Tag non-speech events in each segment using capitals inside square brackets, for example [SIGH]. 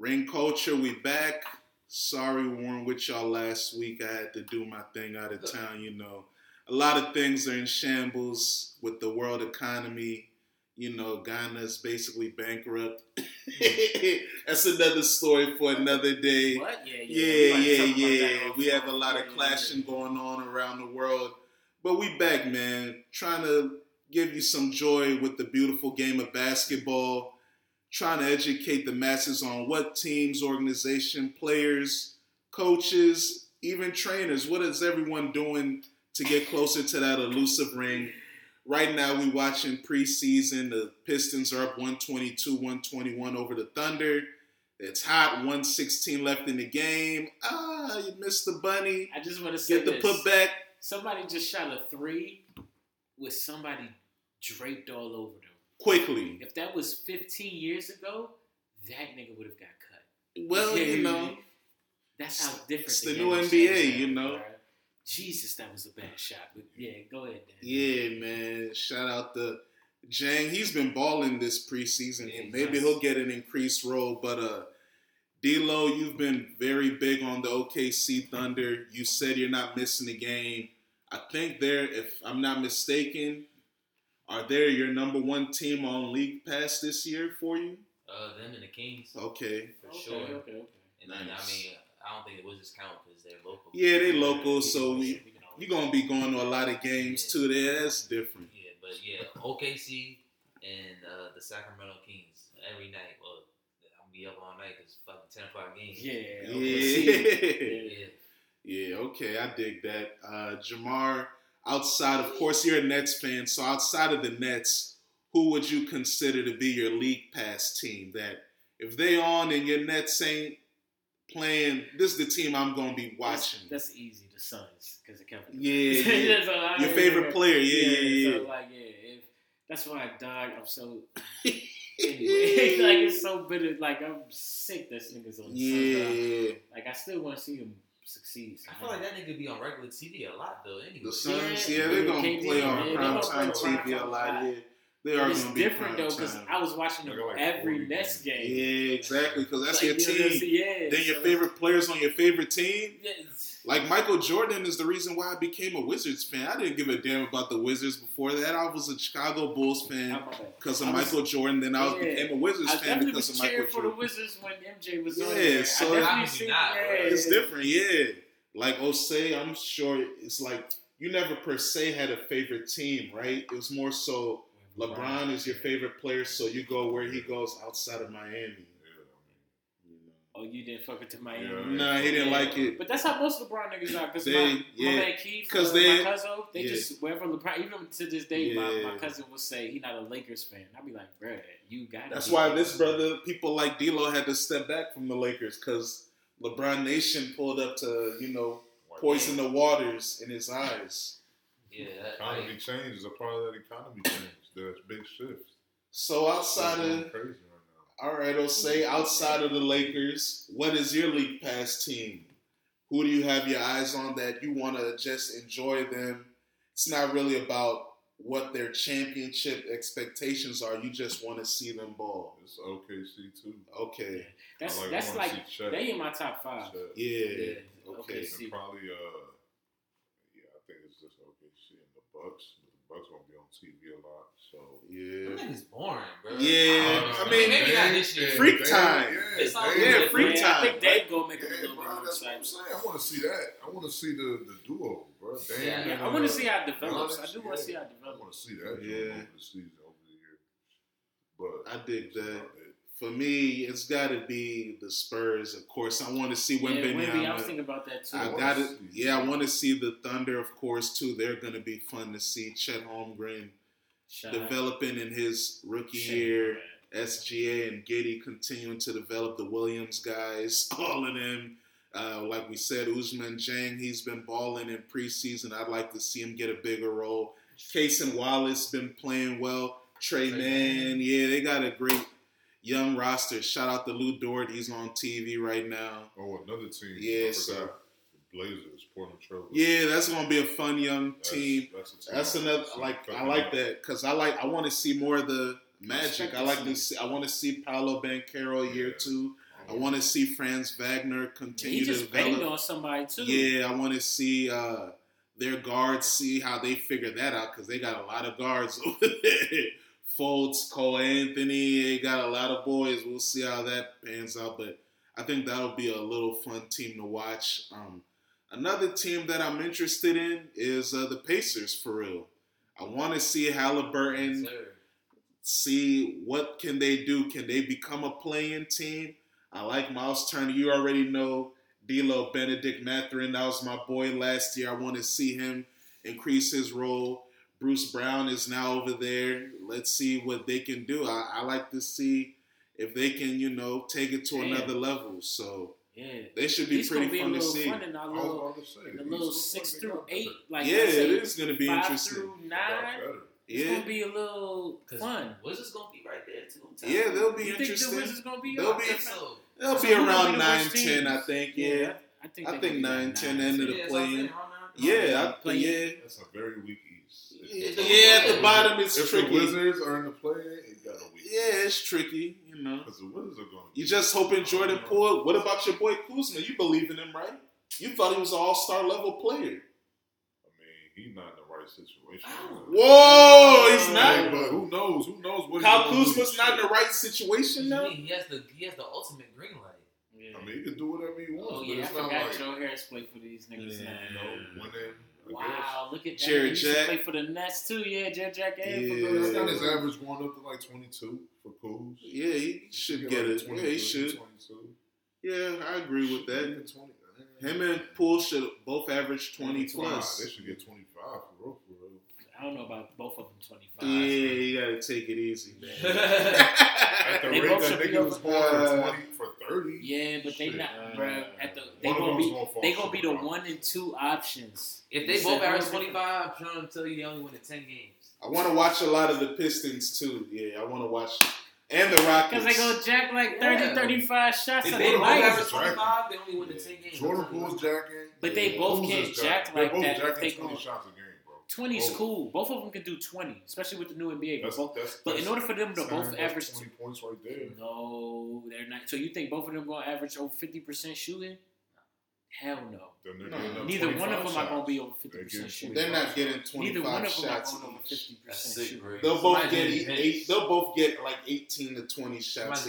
Ring culture, we back. Sorry, we weren't with y'all last week. I had to do my thing out of town. You know, a lot of things are in shambles with the world economy. You know, Ghana's basically bankrupt. [LAUGHS] That's another story for another day. What? Yeah, Yeah, yeah, might yeah. We have a lot of clashing going on around the world. But we back, man. Trying to give you some joy with the beautiful game of basketball. Trying to educate the masses on what teams, organization, players, coaches, even trainers, what is everyone doing to get closer to that elusive ring? Right now, we watching preseason. The Pistons are up 122, 121 over the Thunder. It's hot, 116 left in the game. Ah, you missed the bunny. I just want to say Get the this. putback. Somebody just shot a three with somebody draped all over them. Quickly. If that was 15 years ago, that nigga would have got cut. Well, you know, That's how different it's the the new NBA, you know. bruh. Jesus, that was a bad shot. But yeah, go ahead, Dan. Yeah, man. Shout out to Dieng. He's been balling this preseason. Yeah, Maybe nice. he'll get an increased role. But uh D'Lo, you've been very big on the OKC Thunder. You said you're not missing a game. I think they're, if I'm not mistaken, are they your number one team on League Pass this year for you? Uh, them and the Kings Okay. for Okay, sure. okay, okay. And then I mean, I don't think the Wizards count because they're local. Yeah, they local, so We we can- we can always- you're gonna be going to a lot of games too. There, that's different. Yeah, but yeah, OKC and uh, the Sacramento Kings every night. Well, I'm gonna be up all night because fucking ten o'clock games. Yeah. Yeah. okay, [LAUGHS] yeah. Yeah, okay, I dig that. Uh, Jamar, outside, of course, you're a Nets fan, so outside of the Nets, who would you consider to be your league pass team? That if they on and your Nets ain't playing, this is the team I'm gonna be watching. That's, that's easy. The Suns, because of Kevin. Yeah, yeah. [LAUGHS] So your favorite player, yeah, yeah, yeah. So like, yeah, if, that's why I dog. I'm so. anyway, [LAUGHS] like it's so bitter. Like I'm sick that niggas on the Suns. Yeah, Like I still want to see him succeed. I feel like that nigga be on regular TV a lot though. Anyway, the Suns, Yeah, yeah, they're gonna KD, play on they prime time TV a lot. time. Yeah, they are But it's gonna be different though because. I was watching them like every 40 Nets game. Yeah, exactly, because that's Like, your you know, team. Yeah. Then your favorite players on your favorite team. Yeah, it's- Like Michael Jordan is the reason why I became a Wizards fan. I didn't give a damn about the Wizards before that. I was a Chicago Bulls fan because of was- Michael Jordan. Then I was, Yeah. became a Wizards I fan because was of Michael cheering for the Wizards when MJ was on Yeah, there. so- I definitely How could you seen- not, yeah. It's yeah. different, yeah. Like Osei, I'm sure it's like you never per se had a favorite team, right? It was more so LeBron is your favorite player, so you go where he goes outside of Miami. Yeah, You. Oh, you didn't fuck with the Miami. Yeah. Nah, he didn't like it. But that's how most LeBron niggas are. Because my, yeah. my man Keith, 'Cause uh, they- my cousin, they yeah. just wherever LeBron. Even to this day, my, Yeah. my cousin will say he not a Lakers fan. I'd be like, bro, you got. To. That's why this brother, people like D'Lo, had to step back from the Lakers because LeBron Nation pulled up to you know poison the waters in his eyes. yeah, that, Economy like, change is a part of that economy change. There's big shifts. So outside of crazy right all right, I'll say outside of the Lakers, what is your league pass team? Who do you have your eyes on that you want to just enjoy them? It's not really about what their championship expectations are. You just want to see them ball. now. It's OKC too. Okay, That's I like- that's like they in my top five. Chet. yeah, Yeah, okay. OKC. And probably uh yeah, I think it's just OKC and the Bucks. The Bucks gonna be on TV a lot. So yeah. them niggas boring, bro. Yeah, I, I mean, maybe not this year. Freak they- time. Yeah, It's all they- good. Yeah, free Yeah, time. I think Dame gonna make it a Yeah, little bit bro, more that's what I'm saying. I want to see that. I want to see the the duo, bro. Damn, Yeah, Yeah, and, I want to see how it develops. I do want to see how it I want to see that Yeah. yeah. over the season, over the year. But I dig that. For me, it's got to be the Spurs. Of course, I want to see Yeah, Wemby, I Wembanyama. was thinking about that too. I wanna got it. Yeah, I want to see the Thunder, of course, too. They're going to be fun to see. Chet Holmgren Shot. developing in his rookie Shame, year. SGA and Giddey continuing to develop the Williams guys, all of them. Uh, like we said, Ousmane Dieng, he's been balling in preseason. I'd like to see him get a bigger role. Cason Wallace been playing well. Trey Trey Man, yeah, they got a great young roster. Shout out to Lu Dort, he's on TV right now. Oh, another team. Yeah, I so- forgot. The Blazers, Portland Trail. Yeah, that's gonna be a fun young That's- team. That's, a team That's another wanna like I like that because I like I want to see more of the magic. I like to see I want to see Paolo Banchero year Yeah. two. I want to see Franz Wagner continue he to just banged develop. on somebody too. Yeah, I want to see uh, their guards see how they figure that out because they got a lot of guards [LAUGHS] over there. Fultz, Cole Anthony, they got a lot of boys. We'll see how that pans out, but I think that'll be a little fun team to watch. Um, another team that I'm interested in is uh, the Pacers for real. I want to see Halliburton Sir. see what can they do. Can they become a playing team? I like Miles Turner. You already know D'Lo Bennedict Mathurin. That was my boy last year. I want to see him increase his role. Bruce Brown is now over there. Let's see what they can do. I, I like to see if they can, you know, take it to Damn. another level. So yeah. they should be He's pretty be a fun to see. fun in our I was little, about to say, in the little six through eight, better. like yeah, say it is going to be five interesting. through nine. It's Yeah, gonna be a little Cause fun. Wizards gonna be right there too. yeah, they'll be You think the interesting. Wizards gonna be? They'll be- I so. They'll So be around be the 9, worst 10, teams? I think. Yeah, I think I think could be like 9, 10 end of the Yeah, so play-in. saying, around nine. yeah, I, Play-in. yeah. That's a very weak East. Yeah, Yeah, at the bottom it's if tricky. the Wizards are in the play, it got a weak. Yeah, it's tricky, you know. because the Wizards are going. You just hoping Jordan Poole. What about your boy Kuzma? You believe in him, right? You thought he was an All Star level player. I mean, he's not in the right situation. Whoa, he's Hey, not. but who knows? Who knows what? Kyle he's gonna do Kuzma's not in the right situation What now. He has the he has the ultimate green light. Yeah. I mean, he can do whatever he wants. oh yeah, I it's not forgot like Joe Harris played for these niggas Yeah. now. you know winning. I Wow, look at that. Jared he used to Jack. play for the Nets too. Yeah, Jarrett Jack and Yeah. for guess. the I think his average going up to like 22 for Kuz. Yeah, he should get it. Yeah, he should. 22. Yeah, I agree with that. 20. Him and Poole should both average twenty plus. They should get 25 for for real. I don't know about both of them. Twenty five. Yeah, you gotta take it easy, man. [LAUGHS] At the They rate that should be nigga was over- going for Uh, 20 for 30. Yeah, but they Shit. not, Uh, bro. At the they gonna be gonna they gonna be the bro. one and two options. If they both average 25, I'm trying to tell you they only win in 10 games. I want to watch a lot of the Pistons too. Yeah, I want to watch and the Rockets. Because they go jack like 30, Yeah. 35 shots If of they their both Jordan life. average 25, they only win in 10 games. Jordan I'm. Poole's jacking. But they both Kuz can't jack jack- like They're both that if jacking they 20 shots a game, bro. 20 is cool. Both of them can do 20, especially with the new NBA. That's, Both- that's, but in order for them to both that's average 20 points right there. No, they're not. So you think both of them going to average over 50% shooting? Hell no. No. Neither one of them are going to be over 50% getting shooting. They're not getting Neither 25 one of them are shots going over 50% That's shooting. They'll both Somebody get eight, eight. They'll both get like 18 to 20 shots.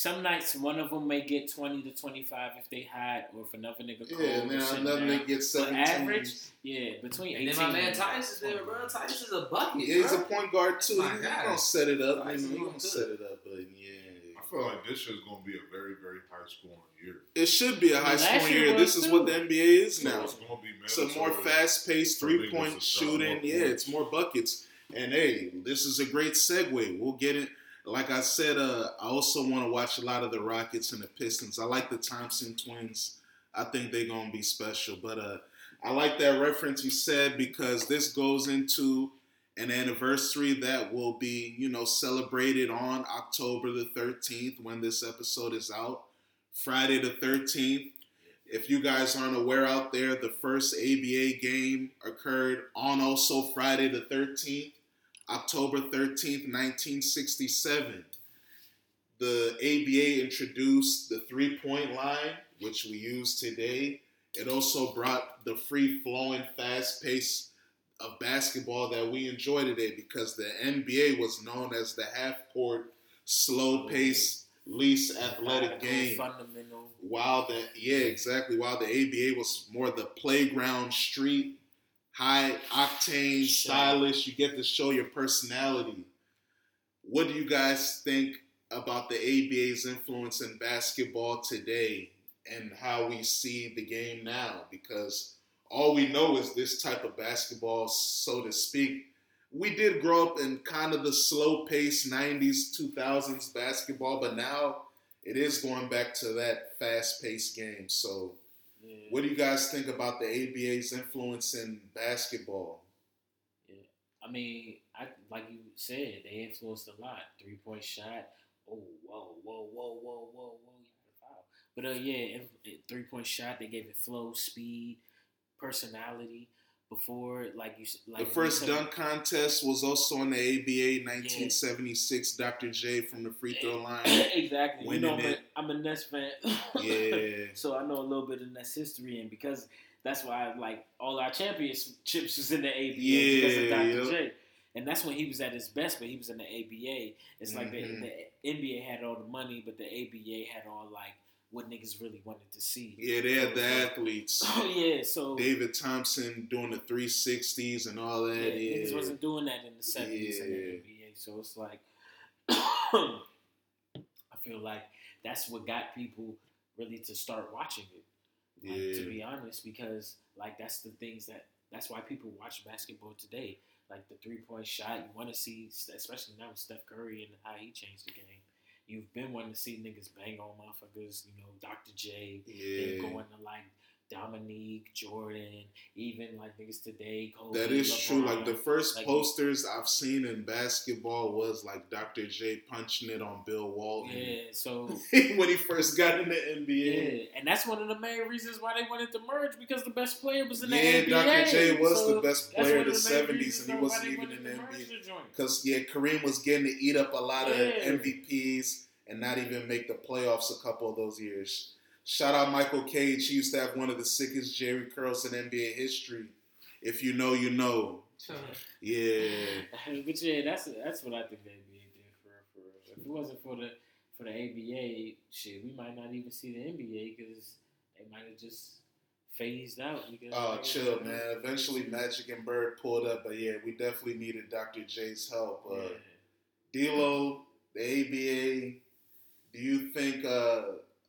Somebody a getting game. benched. Some nights one of them may get 20 to 25 if they hot, or if another nigga cold. Yeah, and or then sitting another nigga gets 17. But average, Yeah, between 18 And then my man and Tyus is there, bro. Tyus is a bucket. Yeah, he's a point guard too. My He's gonna set it up. Nice You he gonna set it up. But yeah, I feel like this year's going to be a very, very high scoring year. it should be a Well, high last scoring year year. This was is what the NBA is So now. it's going to be Some more fast paced three point shooting. Yeah, it's more buckets. And hey, this is a great segue. We'll get it. Like I said, uh, I also want to watch a lot of the Rockets and the Pistons. I like the Thompson twins. I think they're gonna be special. But uh, I like that reference you said because this goes into an anniversary that will be, you know, celebrated on October the 13th when this episode is out. Friday the 13th. If you guys aren't aware out there, the first ABA game occurred on also Friday the 13th, October 13th, 1967. The ABA introduced the three point line, which we use today. It also brought the free flowing, fast pace of basketball that we enjoy today because the NBA was known as the half court, slow pace, least athletic game. Fundamental. While the yeah, exactly. While the ABA was more the playground, street, high octane, stylish. You get to show your personality. What do you guys think about the ABA's influence in basketball today and how we see the game now? Because all we know is this type of basketball, so to speak. We did grow up in kind of the slow pace 90s, 2000s basketball, but now it is going back to that fast paced game. So, Yeah. what do you guys think about the ABA's influence in basketball? I mean, I like you said, they influenced a lot. Three point shot. Oh, whoa, whoa, whoa, whoa, whoa, whoa! You had a foul. But uh, yeah, three point shot. They gave it flow, speed, personality. Before, like you, like the first dunk contest was also in the ABA 1976. Dr. J from the free throw line. [COUGHS] exactly. You know, I'm winning a, it. I'm a Nets fan. [LAUGHS] Yeah. so I know a little bit of Nets history, and because that's why like all our championships was in the ABA because of Dr. yep. J. And that's when he was at his best, but he was in the ABA. It's like Mhm. the, the NBA had all the money, but the ABA had all like what niggas really wanted to see. Yeah, they had the athletes. Oh [LAUGHS] yeah, so David Thompson doing the 360s and all that. yeah, Yeah. niggas wasn't doing that in the seventies in the Yeah. NBA. So it's like [COUGHS] I feel like that's what got people really to start watching it. Like, to be honest, because like that's the things that that's why people watch basketball today. Like the three point shot, you want to see, especially now with Steph Curry and how he changed the game. You've been wanting to see niggas bang on motherfuckers, you know, Dr. J, Yeah. going to like Dominique, Jordan, even like niggas today, Kobe. That is true. Like the first Like- posters I've seen in basketball was like Dr. J punching it on Bill Walton Yeah, so [LAUGHS] when he first got in the NBA. yeah, and that's one of the main reasons why they wanted to merge because the best player was in the Yeah, NBA. Dr. J was So the best player of the of 70s, and he wasn't even in the NBA. Because yeah, Kareem was getting to eat up a lot of Yeah. MVPs and not even make the playoffs a couple of those years. Shout out Michael Cage. He used to have one of the sickest Jheri curls in NBA history. If you know, you know. Yeah. [LAUGHS] but yeah, that's that's what I think the NBA did for for. real. If it wasn't for the for the ABA, shit, we might not even see the NBA because they might have just phased out. Oh, chill, man. Eventually, Magic and Bird pulled up, but yeah, we definitely needed Dr. J's help. Uh, Yeah. D'Lo, the ABA. Do you think uh,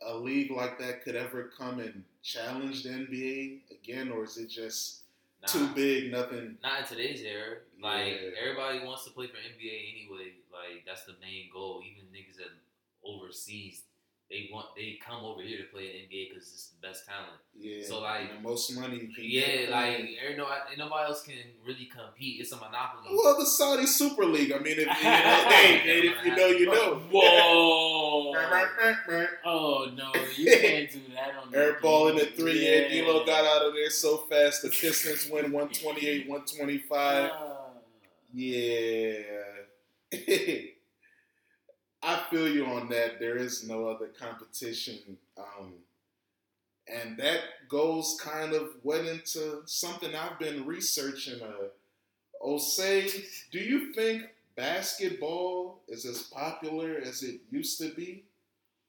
a league like that could ever come and challenge the NBA again, or is it just Nah, too big? Nothing. Not in today's era. Like Yeah. everybody wants to play for NBA anyway. Like that's the main goal. Even niggas that overseas, they want they come over here to play in NBA because it's the best talent. Yeah. So, like- and the most money you can Yeah, get. like ain't no, ain't nobody else can really compete. It's a monopoly. Well, the Saudi Super League. I mean, if you know, [LAUGHS] hey, hey, if you know, you know. Whoa! [LAUGHS] Oh no, you [LAUGHS] can't do that on the Air ball in the three. Yeah, D'Lo got out of there so fast. The Pistons win 128, 125. Ah. Yeah. I feel you on that. There is no other competition. Um, and that goes kind of went into something I've been researching. Uh, Osei, do you think basketball is as popular as it used to be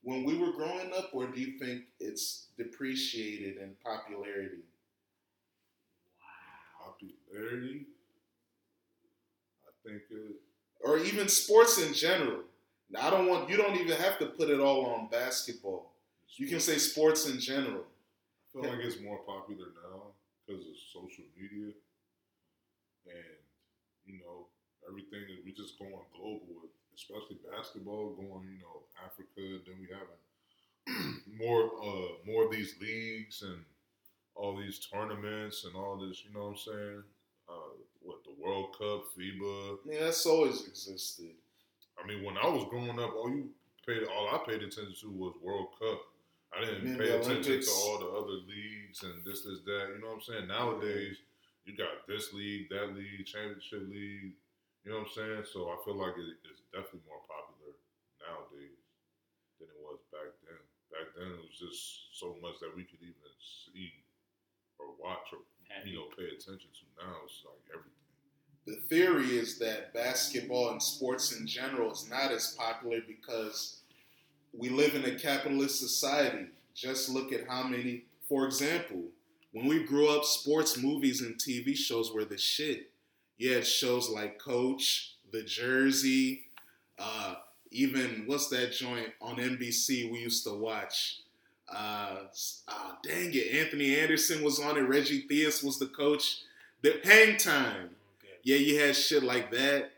when we were growing up, or do you think it's depreciated in popularity? Wow. Popularity. I think it. or even sports in general. Now, I don't want you don't even have to put it all on basketball. You can say sports in general. I feel like it's more popular now because of social media, and you know everything is we just going global with, especially basketball going. You know Africa, then we having [CLEARS THROAT] more uh more of these leagues and all these tournaments and all this. You know what I'm saying? Uh, what the World Cup, FIBA. Mean, that's always existed. I mean, when I was growing up, all you paid, all I paid attention to was World Cup. I didn't And pay attention to all the other leagues and this, this, that. You know what I'm saying? Nowadays, you got this league, that league, championship league. You know what I'm saying? So I feel like it, it's definitely more popular nowadays than it was back then. Back then, it was just so much that we could even see or watch or you know pay attention to. Now it's like everything. The theory is that basketball and sports in general is not as popular because we live in a capitalist society. Just look at how many, for example, when we grew up, sports movies and TV shows were the shit. You had shows like Coach, The Jersey, uh, even what's that joint on NBC we used to watch? Uh, uh, dang it, Anthony Anderson was on it. Reggie Theus was the coach. The Hang Time. Okay. Yeah, you had shit like that.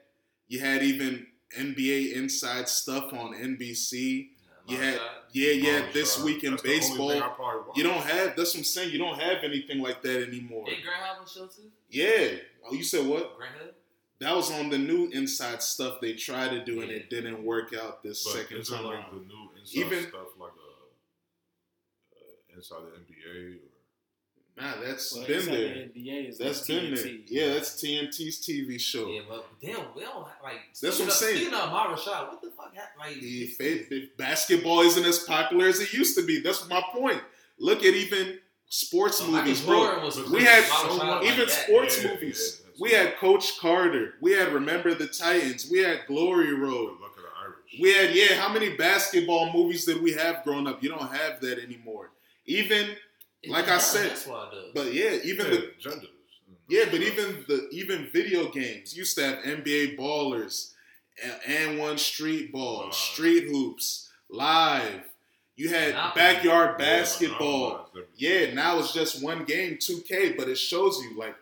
You had even NBA inside stuff on NBC. You had, yeah, yeah, Oh, this sorry. week in That's baseball. thing I probably watch. You don't have. That's what I'm saying. You don't have anything like that anymore. Did Grant have a show too? Yeah. Oh, you said what? Grant Hill? That was on the new inside stuff they tried to do, and it didn't work out this But second is it time like the new inside Even- stuff like uh, uh, inside the NBA or Nah, that's Well, been there. The NBA is That's like been there. TNT. Yeah, that's TNT's TV show. Yeah, but damn, we don't have, like. That's what I'm speaking of- saying. Speaking of Ahmad Rashad, what the fuck happened? Like, The fa- the basketball isn't as popular as it used to be. That's my point. Look at even sports Michael movies, bro. Was We had Ahmad Rashad like even sports Yeah, movies. yeah, that's we had Coach Carter. We had Remember the Titans. We had Glory Road. Good luck at the Irish. We had yeah. How many basketball movies did we have growing up? You don't have that anymore. Even It's like I said, that's why though. but yeah, even yeah, the genders. Yeah, but even the even video games used to have NBA ballers and, and one street ball, Wow. street hoops, live. You had Monopoly. backyard Yeah, basketball. monopolized Yeah, now it's just one game, 2K, but it shows you like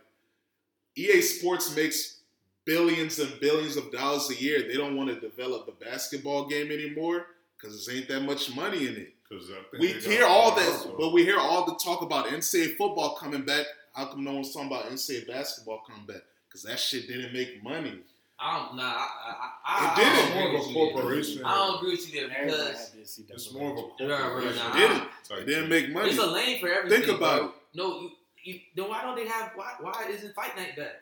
EA Sports makes billions and billions of dollars a year. They don't want to develop the basketball game anymore because there ain't that much money in it. 'Cause We hear all something that, else, but we hear all the talk about NCAA football coming back. How come no one's talking about NCAA basketball coming back? Because that shit didn't make money. I don't. Nah, I, I, I, It I, did. I It's don't more of a with you there. corporation. I don't agree with you there because had this CW. It's more of a Right, right, corporation. nah. It didn't. type It didn't make money. There's a lane for everything. Think about bro. it. No, you, you, then why don't they have? Why, why isn't Fight Night back?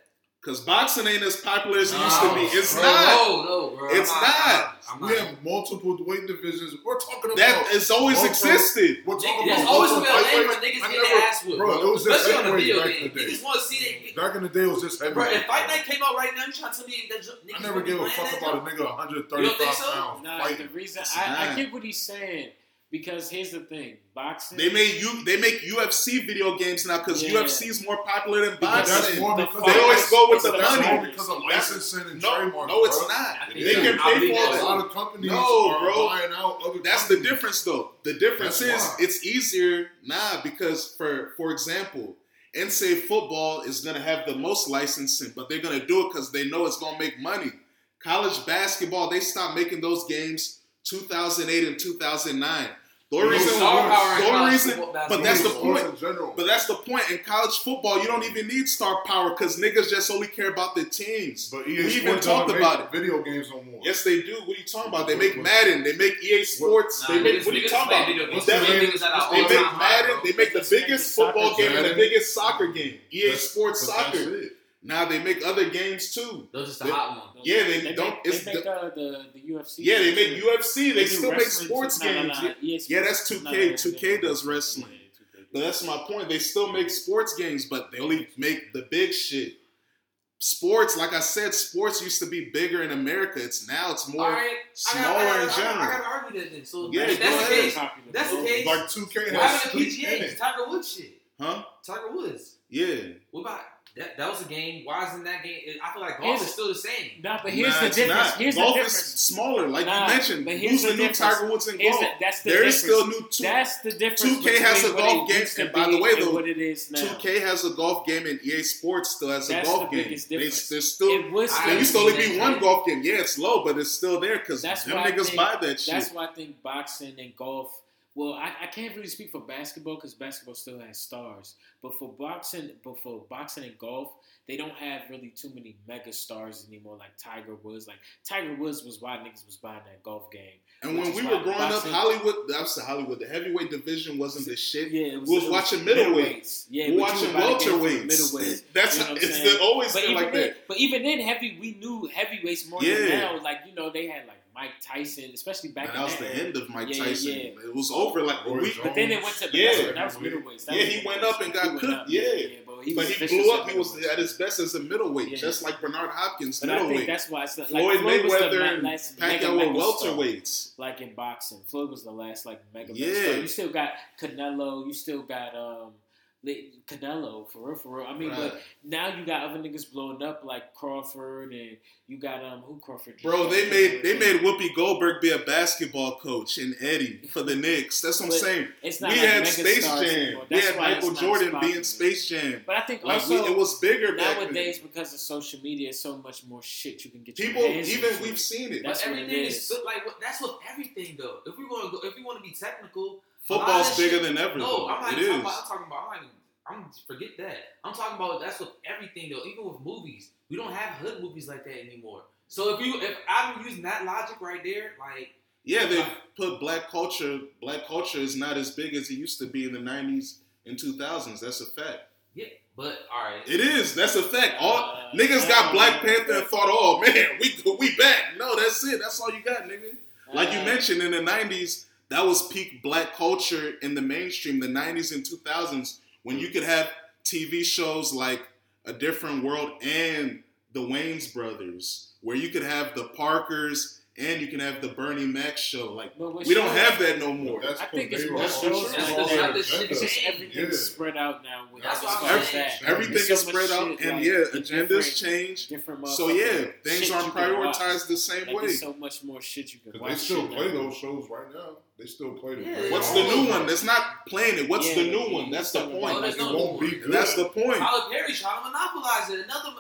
Because boxing ain't as popular as it used to be. It's bro, not. No, no, bro. It's I'm not. I'm We have multiple weight divisions. We're talking about That has always Multiple- existed. We're talking There's about always multiple gonna a lane lightweights. niggas I getting never- their ass whipped, bro, bro. it was just Especially on the heavyweight video back in game. the day. Niggas want to see that. Back in the day, it was just heavy. Bro, if Fight Night came out right now, you trying to tell me that niggas I never gave a fuck about a nigga 135 You don't think so? pounds Nah, the reason I, I not. get what he's saying because here's the thing: boxing. They made you. They make UFC video games now because Yeah. UFC is more popular than But that's boxing. more The because They always go with it's the money. because of That's- licensing and No, trademark. no, it's bro. not. I They that- can I pay for that A it. lot of companies No, are bro. buying out other That's the difference, though. The difference That's is why. it's easier now because, for for example, NCAA football is going to have the most licensing, but they're going to do it because they know it's going to make money. College basketball, they stopped making those games 2008 and 2009. The only reason, star power the only college reason, football, but that's the point. in. But that's the point. In college football, you don't even need star power because niggas just only care about their teams. But EA we even Sports talked doesn't about make video games no more. Yes, they do. What are you talking about? They make Madden. They make EA Sports. Nah, they make. What are you talking about? video games. What's That- the Niggas name? at an What's They make high, Madden. bro. They make the Biggest football game. game and the biggest soccer game. EA That's- Sports Soccer. Now they make other games too. Those just They- the hot ones. Yeah, they They don't. It's they make uh, the the UFC. yeah, they too. make UFC. They do still make sports too. Nah, nah, games. nah, Yeah. Yeah, that's 2K. nah, nah, 2K does wrestling. yeah, 2K. But that's my point. They still make sports games, but they only make the big shit. Sports, like I said, sports used to be bigger in America. It's now it's more All right, I smaller gotta, I gotta, in general. I gotta argue that then. So Yeah, if go that's the case. That's the case. Like 2K What has happened to street PGA? it. Tiger Woods shit. huh? Tiger Woods. Yeah. What about that? That was a game. Why isn't that game? I feel like golf Here's- is still the same. Nah, but here's Nah, the it's difference. not. Here's golf the is smaller, like Nah, you mentioned. but here's Who's the the new. Tiger Woods in golf? the, that's the There is difference. still new two. That's the difference. 2K has between a what golf game, and by the way, though, what it is now. 2K has a golf game, and EA Sports still has a golf the game. biggest They, difference. there's still it was. I there used to only be one that. golf game. Yeah, it's low, but it's still there because them That's why niggas think- buy that shit. That's why I think boxing and golf. Well, I, I can't really speak for basketball because basketball still has stars. But for boxing, but for boxing and golf, they don't have really too many mega stars anymore. Like Tiger Woods. Like Tiger Woods was why niggas was buying that golf game. and when we were growing up, Hollywood, I was Hollywood, the heavyweight division wasn't the shit. Yeah, it was, We was watching middleweight. middleweights. Yeah, We're watching were about to welterweights. Middleweights. [LAUGHS] That's You know it's always But been like then, that. but even then, heavy we knew heavyweights more Yeah. than now. Like you know, they had like Mike Tyson, especially back And in that was that the end of Mike Yeah, Tyson. yeah. It was over. Like Roy we, Jones. But then it went to but Yeah. that was middleweights. That Yeah, was he went up and got cooked. up. Yeah. but he, but he blew up. He was at his best as a middleweight, Yeah. just like Bernard Hopkins, But I think middleweight. that's why it's like Floyd Floyd was the Mayweather and last Pacquiao were welterweights. Like in boxing, Floyd was the last like mega. Yeah. mega star. You still got Canelo. You still got um. Li- Canelo, for real, for real. I mean, Right. but now you got other niggas blowing up like Crawford, and you got um who Crawford. Bro, they made they made Whoopi Goldberg be a basketball coach and Eddie for the Knicks. That's what I'm saying. It's We like had Space Jam. anymore. We That's had why Michael Jordan as being. Space Jam. But I think Like we, also it was bigger back nowadays then. because of social media, so much more shit you can get. People, your hands even into. we've seen it. That's but what everything is. is still, like that's with everything though. If we want to go, if we want to be technical, a lot Football's bigger shit- than ever. No, though. I'm not it even is. talking about. I'm talking about. I'm not even. I'm forget that. I'm talking about that's with everything though. Even with movies, we don't have hood movies like that anymore. So if you, if I'm using that logic right there, like Yeah, they put black culture. Black culture is not as big as it used to be in the '90s and 2000s. That's a fact. Yeah, but all right, It is. That's a fact. All Uh, niggas got uh, Black Panther and thought, oh man, we we back. No, that's it. That's all you got, nigga. Like you uh, mentioned in the '90s, that was peak black culture in the mainstream. The '90s and 2000s, when you could have TV shows like A Different World and The Wayans Brothers, where you could have the Parkers and you can have the Bernie Mac show. Like but what we don't have that no more. That's I think it's more were shows all than trying that. to That's agenda. the It's just everything's Yeah. spread out now. With That's as why I'm saying that. Everything There's so is spread out, shit, and like, yeah, agendas different- change. Different So yeah, things aren't prioritized the same Like, way. so much more shit you can Because watch. they still play those shows right now. They still play them. Yeah, What's the new one? That's not playing it. What's Yeah, the new one? That's the Oh, point. there's It no won't be good. That's the point. Tyler Perry trying to monopolize it. Another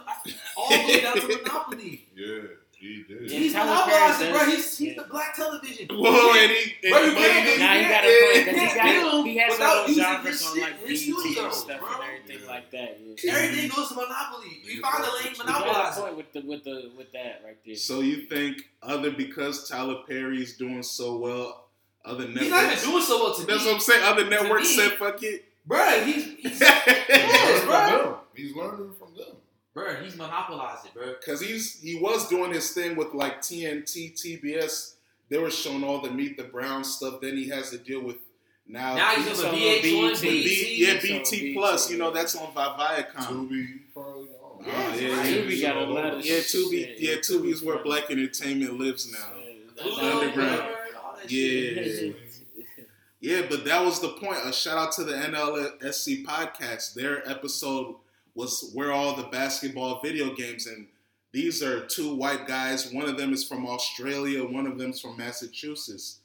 all the way down to [LAUGHS] Monopoly. Yeah, he did. Yeah, he's Tyler monopolizing, Perry bro. He's he's yeah. the black television. [LAUGHS] Whoa, and he, and Bro, you can't- Now he got a Yeah. point because he got he has without all those genres his on shit- like his BET studio, and stuff bro. and everything Yeah. like that. Yeah. Everything goes to Monopoly. We found the lane You got a monopolizing. point with the with the with that right there. So you think other because Tyler Perry's doing so well, other networks? He's not even doing so well to That's me. what I'm saying. Other networks me- said fuck it. Bro, he's, [LAUGHS] he's He's bro. learning from them. He's learning from them. bro, he's monopolizing, bro. Because he's he was doing his thing with like TNT, TBS. They were showing all the Meet the Brown stuff. Then he has to deal with now. Now he's He's on on the VH1, BET. with B, yeah, so BT BT, Plus. You know that's on Viacom. Tubi, probably. I don't know. Oh, yeah, right. yeah, Tubi got a lot of Yeah. Tubi. Yeah, Tubi is where black entertainment lives now. Underground. Whatever, all that Yeah. Yeah, but that was the point. A shout out to the NLSC podcast. Their episode was where all the basketball video games, and these are two white guys. One of them is from Australia. One of them's from Massachusetts.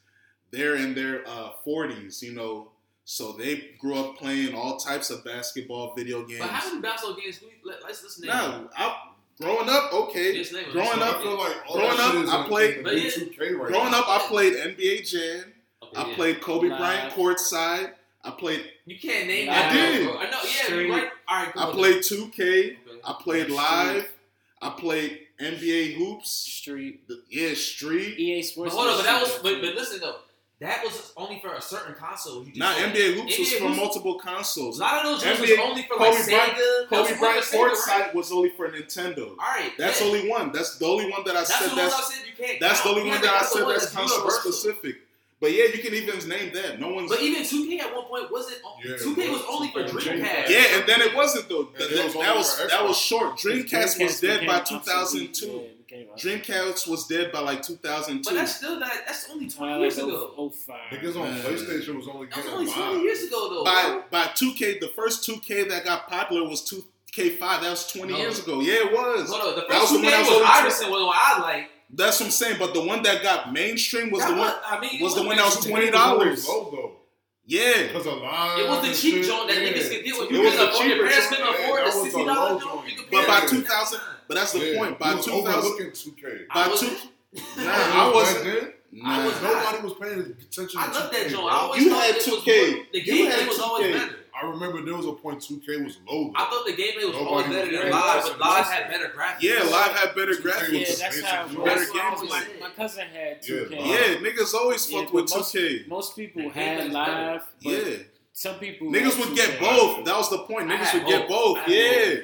They're in their uh, 40s, you know, so they grew up playing all types of basketball video games. But how many basketball games? let's listen No, I, growing up, okay. Yes, name it. Growing up, I feel like all growing up, I played- in the But new yeah. Right Growing now. up, I played NBA Jam. Okay, I yeah. played Kobe Live. Bryant courtside. I played You can't name I that. did. I know. Yeah, you're right. All right. I played 2K. Okay. I played Street. live. I played NBA hoops. Street The- Yeah, Street. EA But Sports. hold on, but that was. But, but listen though, that was only for a certain console. You just Now said. NBA hoops was for hoops- multiple A consoles. lot of those games was only for Kobe like Bryant- Sega. That was Kobe for Bryant right? courtside was only for Nintendo. All right. That's yeah. only one. That's the only one that I That's said. the one I That's said you can't. that's the only You one that I said the one that's console universal. specific. But yeah, you can even name that. No one's. But even 2K at one point wasn't. Yeah, 2K was was. only for 2K. Dreamcast. yeah, and then it wasn't though. And That, it was that, was that was short. Dreamcast was dead by 2002. Yeah, it. Dreamcast was dead by like 2002. But that's still not. That's only 20 Uh, years like ago. oh- 05. Niggas on PlayStation was only That was only 20 live. years ago though. by bro. by 2K, the first 2K that got popular was 2K5. That was 20 No. years ago. Yeah, it was. Hold on, the That first was two one I games was was Iverson was the one I like. That's what I'm saying. But the one that got mainstream was That the one. was- I mean, it was the one that was $20. It was always low though. Yeah, Because of live. It was the cheap joint that yeah. niggas could get when It you was was the your parents joint. couldn't afford the was a sixty low dollars joint. joint. You could But by 2000 but that's the Yeah, point. By he was 2000, overlooking 2K. by I was- two, [LAUGHS] nah, I wasn't. then, Nah. was- nobody was paying attention. I to love that 2K, joint. I always You thought had 2K. The You gameplay was always better. I remember there was a point 2K was low. I thought the gameplay was Nobody always better than live, but live had better graphics. Yeah, live had better 2K graphics. Yeah, that's how joint. Better that's games. always- My, my cousin had 2K. Yeah, Yeah, niggas always Yeah, fucked but with most- 2K. Most people The had live. But Yeah, Some people niggas would get 2K. both. That was the point. Niggas had would get both. both. I had Yeah, both.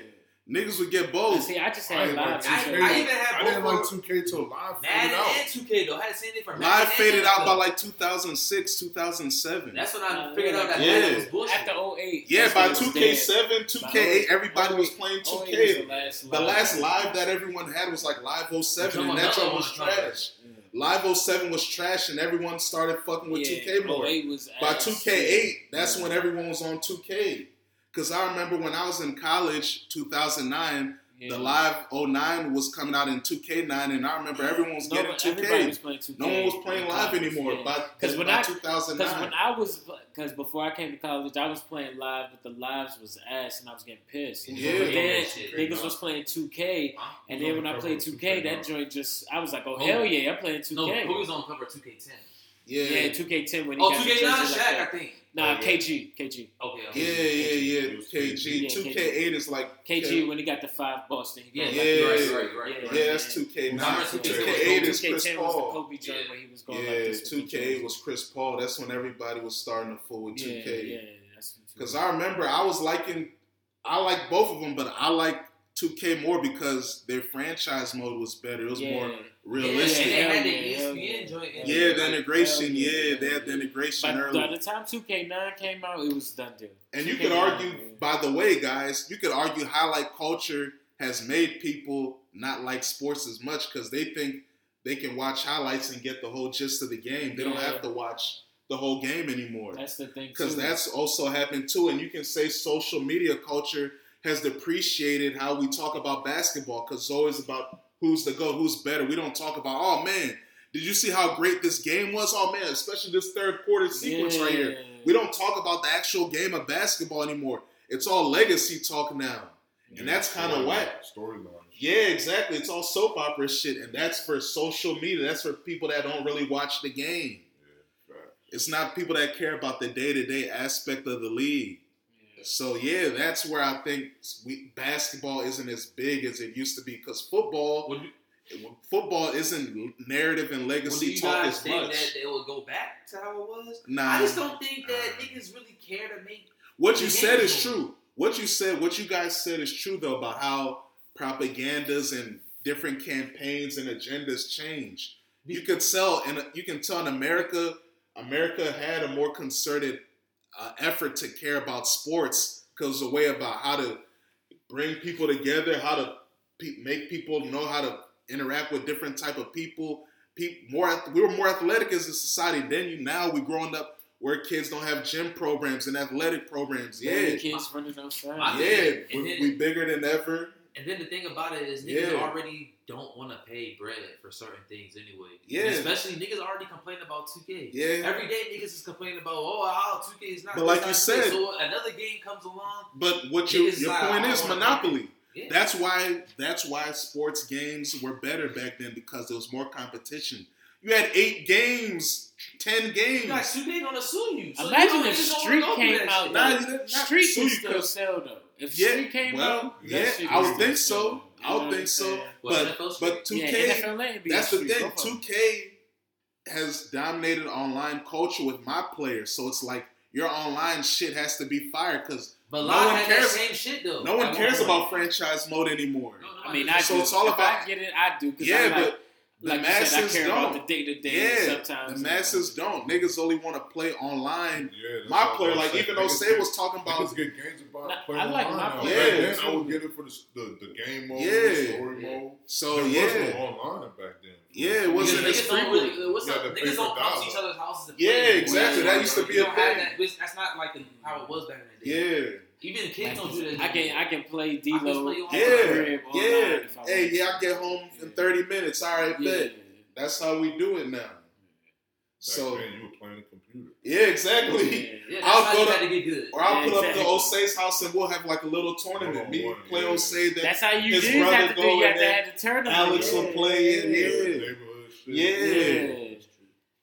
Niggas would get both. See, I just had didn't live. like 2K. I, I even had I didn't like 2K till live faded Madden out. and 2K though. I had seen it for Live faded out by like 2006, 2007. That's when I Uh, figured out that yeah. Madden was bullshit. After 08. Yeah, by when it was 2K7, 2K8, By everybody was playing 2K. the last The last live that everyone had was like Live 07, and that joint was trash. Live 07 was trash, and everyone started fucking with 2K more. By 2K8, that's when everyone was on 2K. Because I remember when I was in college, 2009, Yeah. the Live 09 was coming out in 2K9, and I remember everyone was No, getting but 2K. was 2K. No one was playing live anymore Yeah. by, 'Cause when by I- Because when I was, because before I came to college, I was playing live, but the lives was ass, and I was getting pissed. Yeah. But then niggas was playing 2K, and then when I played 2K, 2K that joint just, I was like, oh Oh. hell yeah, I'm playing 2K. No, who was on cover 2K10? Yeah. yeah, 2K10 when he Oh, got the 2K9 jerseys like Shaq, I think. Nah, Oh, yeah. KG, KG, Okay. Yeah, okay. yeah, yeah. It was KG. 2K8 is like. KG when he got the five Boston. Yeah, Yeah. you're right, yeah. right, right. Yeah. right. Yeah, that's 2K9. 2K10 2K8 is 2K10 Chris was the Paul. Kobe joint Yeah. where he was going Yeah, like this. with the 2K jerseys. was Chris Paul. That's when everybody was starting to fool with 2K. yeah, that's Because I remember I was liking I like both of them, but I like 2K more because their franchise mode was better. It was yeah. more Yeah, realistic. and they had the yeah, ESPN yeah. joint. Yeah, the integration. yeah, Yeah, they had the integration But early. by the time 2K9 came out, it was done deal. And you 2K9, could argue, yeah. by the way, guys, you could argue highlight culture has made people not like sports as much because they think they can watch highlights and get the whole gist of the game. They don't have to watch the whole game anymore. That's the thing Because that's also happened too. And you can say social media culture has depreciated how we talk about basketball because it's always about who's the go, who's better. We don't talk about, oh man, did you see how great this game was? Oh man, especially this third quarter sequence right here. We don't talk about the actual game of basketball anymore. It's all legacy talk now. And that's kinda Storyline- whack. Storyline. Yeah, exactly. It's all soap opera shit. And that's for social media. That's for people that don't really watch the game. Yeah, fact. It's not people that care about the day to day aspect of the league. So yeah, that's where I think we, basketball isn't as big as it used to be because football, football isn't narrative and legacy you talk as think much. that they will go back to how it was? Nah, I just don't think that niggas really care to make. what you said is is true. What you said, what you guys said is true though about how propagandas and different campaigns and agendas change. You could sell, and you can tell in America, America had a more concerted uh, effort to care about sports because a way about how to bring people together, how to pe- make people know how to interact with different type of people. Pe- more, we were more athletic as a society. Then you now we growing up where kids don't have gym programs and athletic programs. Yeah, Yeah, kids running outside. Yeah, we, and then- we bigger than ever. And then the thing about it is niggas Yeah. already don't want to pay bread for certain things anyway. Yeah. And especially niggas already complain about 2K. Yeah. Every day niggas is complaining about, oh, how 2K is not. But like you not said- so another game comes along. But what you, your like, point I is monopoly. Yeah. That's why that's why sports games were better back then because there was more competition. You had eight games, ten games. you got 2K gonna sue you. So Imagine you if Street came out. shit. Nah, though. you didn't- not Street sue can you still 'cause- sell though. If Yeah, Street came well, out, yeah, I would think so. I would think so. what I'm saying? What, But but two Yeah, K, NFL and NBA that's the thing. 2K has dominated online culture with my players, so it's like your online shit has to be fire because But No one cares- same shit though. no one cares about franchise mode anymore. No, no, I mean, no, I So do. it's all If about- I get it. I do. Yeah, I like, but the like you said, I masses care don't. about the day to day. Yeah, Sometimes the masses don't. Niggas only want to play online. Yeah, My player, I like even though Say was talking about Niggas get games about Nah, playing I like online my now. player. Back then, I Yeah. would get it for the, the, the game mode, Yeah. the story mode. so there was yeah. no online back then. Yeah, it wasn't as niggas don't frequent. really. What's You up? Niggas don't for come to each other's houses. Yeah, exactly. That used to be you a don't thing. That's not like how it was back in the day. Yeah, Even kids don't do that. I can I can play D I can Lo. play you on yeah, yeah. I Hey, yeah. I get home in thirty minutes. All right, Yeah. bet. That's how we do it now. Back So then, you were playing the computer. yeah, exactly. Yeah. Yeah, [LAUGHS] that's I'll how go you to- to get good. Or I'll Yeah, pull up exactly. to Osei's house and we'll have like a little tournament. On Me one, play yeah. Osei, then That's how you his did brother have to do. go You have to then have the tournament. Alex will play it, yeah. Neighborhood. Yeah. Yeah.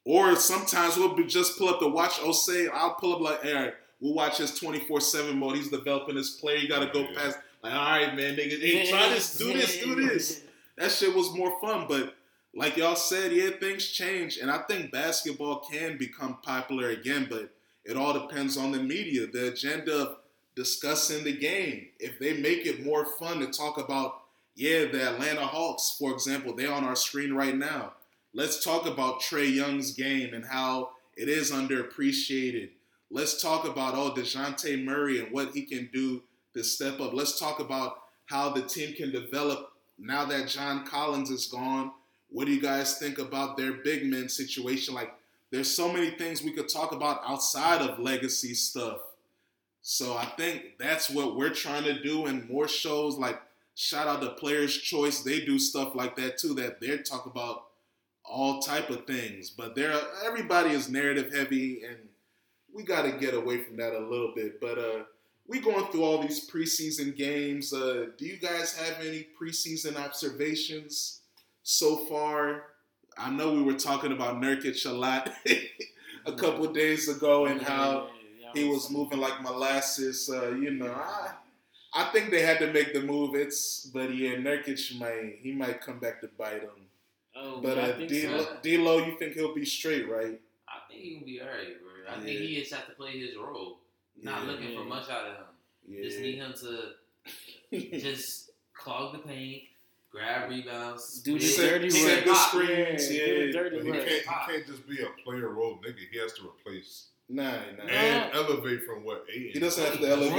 Or sometimes we'll be just pull up to watch Osei. I'll pull up like, all right, we'll watch his 24 7 mode. He's developing his play. You got to go Yeah. past. Like, all right, man, nigga, hey, try this, do this, do this. That shit was more fun. But like y'all said, yeah, things change. And I think basketball can become popular again, but it all depends on the media, the agenda of discussing the game. If they make it more fun to talk about, yeah, the Atlanta Hawks, for example, they're on our screen right now. Let's talk about Trae Young's game and how it is underappreciated. Let's talk about, oh, Dejounte Murray and what he can do to step up. Let's talk about how the team can develop now that John Collins is gone. What do you guys think about their big men situation? Like, there's so many things we could talk about outside of legacy stuff. So I think that's what we're trying to do, and more shows like shout out to Players Choice. They do stuff like that too. That they talk about all type of things, but there everybody is narrative heavy, and we got to get away from that a little bit. But uh, we going through all these preseason games. Uh, do you guys have any preseason observations so far? I know we were talking about Nurkic a lot [LAUGHS] a couple days ago, and how he was moving like molasses. Uh, you know, I, I think they had to make the move. It's but yeah, Nurkic might he might come back to bite him. Oh, But yeah, uh, D-Lo, so. D-Lo, you think he'll be straight, right? I think he'll be alright, bro. I think he just has to play his role. Not Yeah. looking for much out of him. Just need him to [LAUGHS] just clog the paint, grab rebounds, Do the dirty take work. the good pop. screens, Yeah, yeah. do the dirty he work. can't, he can't just be a player role nigga. He has to replace Nah, nah. and elevate from what Ayton. He doesn't have to elevate.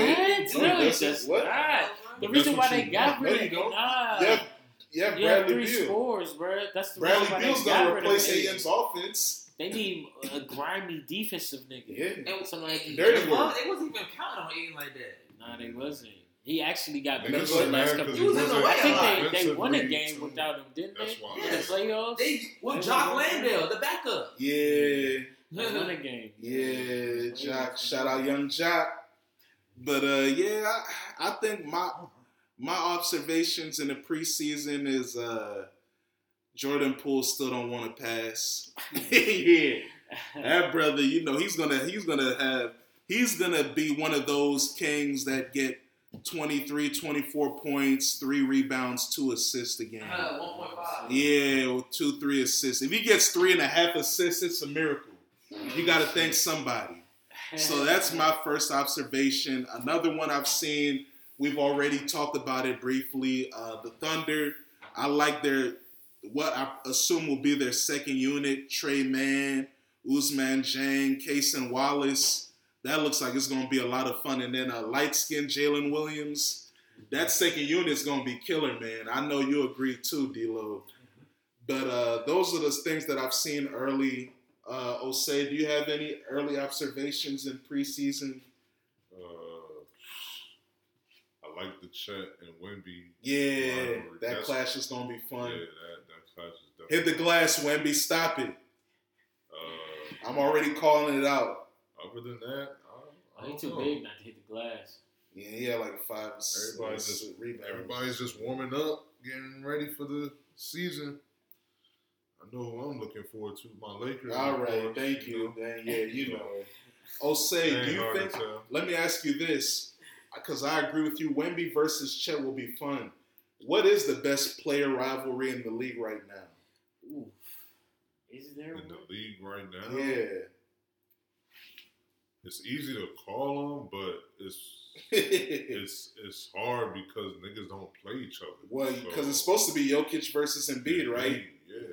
What? No, No, he it's just What? not. The That's reason what why they got want. rid No, of him, nah. You have, you have You have Bradley three Beal. scores, bro. That's the Bradley reason why Beal's gonna got rid of replace Ayton. Ayton's offense. They need a grimy defensive nigga. Yeah. And Something like Dirty they, work. was, they wasn't even counting on Ayton like that. Nah, they wasn't. He actually got Niggas better was for the mad last 'cause couple he was in years. the I think they, they won a game too. without him, didn't That's they? why. In the playoffs? They with They Jock won. Landale, the backup. Yeah. They won a game. Yeah, Jock. Shout out Young Jock. But uh, yeah, I, I think my my observations in the preseason is uh, Jordan Poole still don't want to pass. [LAUGHS] yeah, that brother, you know he's gonna he's gonna have he's gonna be one of those kings that get 23, 24 points, three rebounds, two assists a game. Uh, 1.5. Yeah, two, three assists. If he gets three and a half assists, it's a miracle. You got to thank somebody. So [LAUGHS] that's my first observation. Another one I've seen, we've already talked about it briefly. Uh, the Thunder, I like their, what I assume will be their second unit Tre Mann, Ousmane Dieng, Cason Wallace. That looks like it's going to be a lot of fun. And then a light skinned Jalen Williams. That second unit is going to be killer, man. I know you agree too, D-Lo. But uh, those are the things that I've seen early. Uh, Osei, do you have any early observations in preseason? Uh, I like the Chet and Wemby. Yeah, that That's- clash is gonna be fun. that that class is definitely. Hit the glass, Wemby. Stop it. Uh, I'm already calling it out. other than that, I, I he don't too know. big not to hit the glass. Yeah, he had like five. Everybody's s- just rebounds. everybody's just warming up, getting ready for the season. I know who I'm looking forward to. My Lakers. All right, course, thank you. know. Then yeah, you know. So, Osei, do you think? Let me ask you this, because I agree with you. Wemby versus Chet will be fun. What is the best player rivalry in the league right now? Ooh. Is there in one? the league right now? Yeah. It's easy to call them, but it's [LAUGHS] it's it's hard because niggas don't play each other. well, So- because it's supposed to be Jokic versus Embiid, right? Yeah.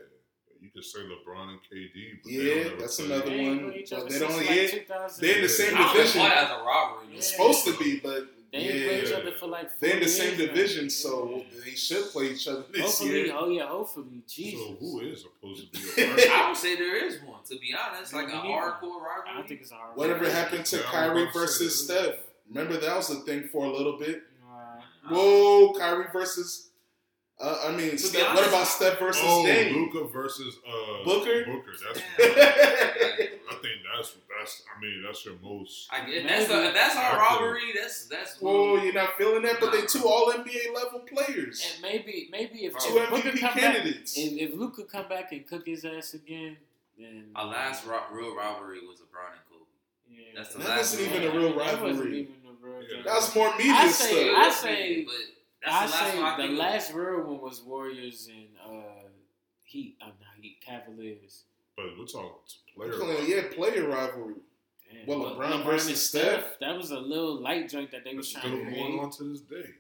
You could say LeBron and KD, but Yeah, they don't that's play. another They one, played each but other they since, don't like, yet- 2000. they're in the same I don't division. know why that's a robbery. Yeah. It's supposed to be, but They ain't played each Yeah. other for like they're in the four same years now. division, so Yeah. they should play each other this Hopefully, year. oh yeah, hopefully, Jesus. So who is supposed to be a [LAUGHS] I first? would say there is one. To be honest, like a hardcore I rivalry. don't think it's a hard. Whatever happened to Yeah, Kyrie about to say versus. Steph? Remember that was a thing for a little bit. Nah. Whoa, Kyrie versus. Uh, I mean, be Steph, what about Steph versus oh, Dame? Luka versus uh, Booker? Booker. That's. Damn. [LAUGHS] I think that's that's. I mean, that's your most. I get that's a, that's our I feel- robbery. That's that's. Whoa, you're not feeling that, but they two All NBA level players, And maybe, maybe if, two if Booker MVP come back, candidates. if, if Luka come back and cook his ass again, then Our last ro- real rivalry was LeBron and Kobe. Yeah. That's the That last wasn't one. even a real That wasn't even a real Yeah. thing. That was more media I say- stuff. I say- but I that's the last say one I the think of. last real one was Warriors and uh, Heat. I'm not Heat Cavaliers. But we're talking player. Playing- yeah, player rivalry. Damn. Well, But LeBron versus Steph? That was a little light joint that they It's was trying to going on to this day.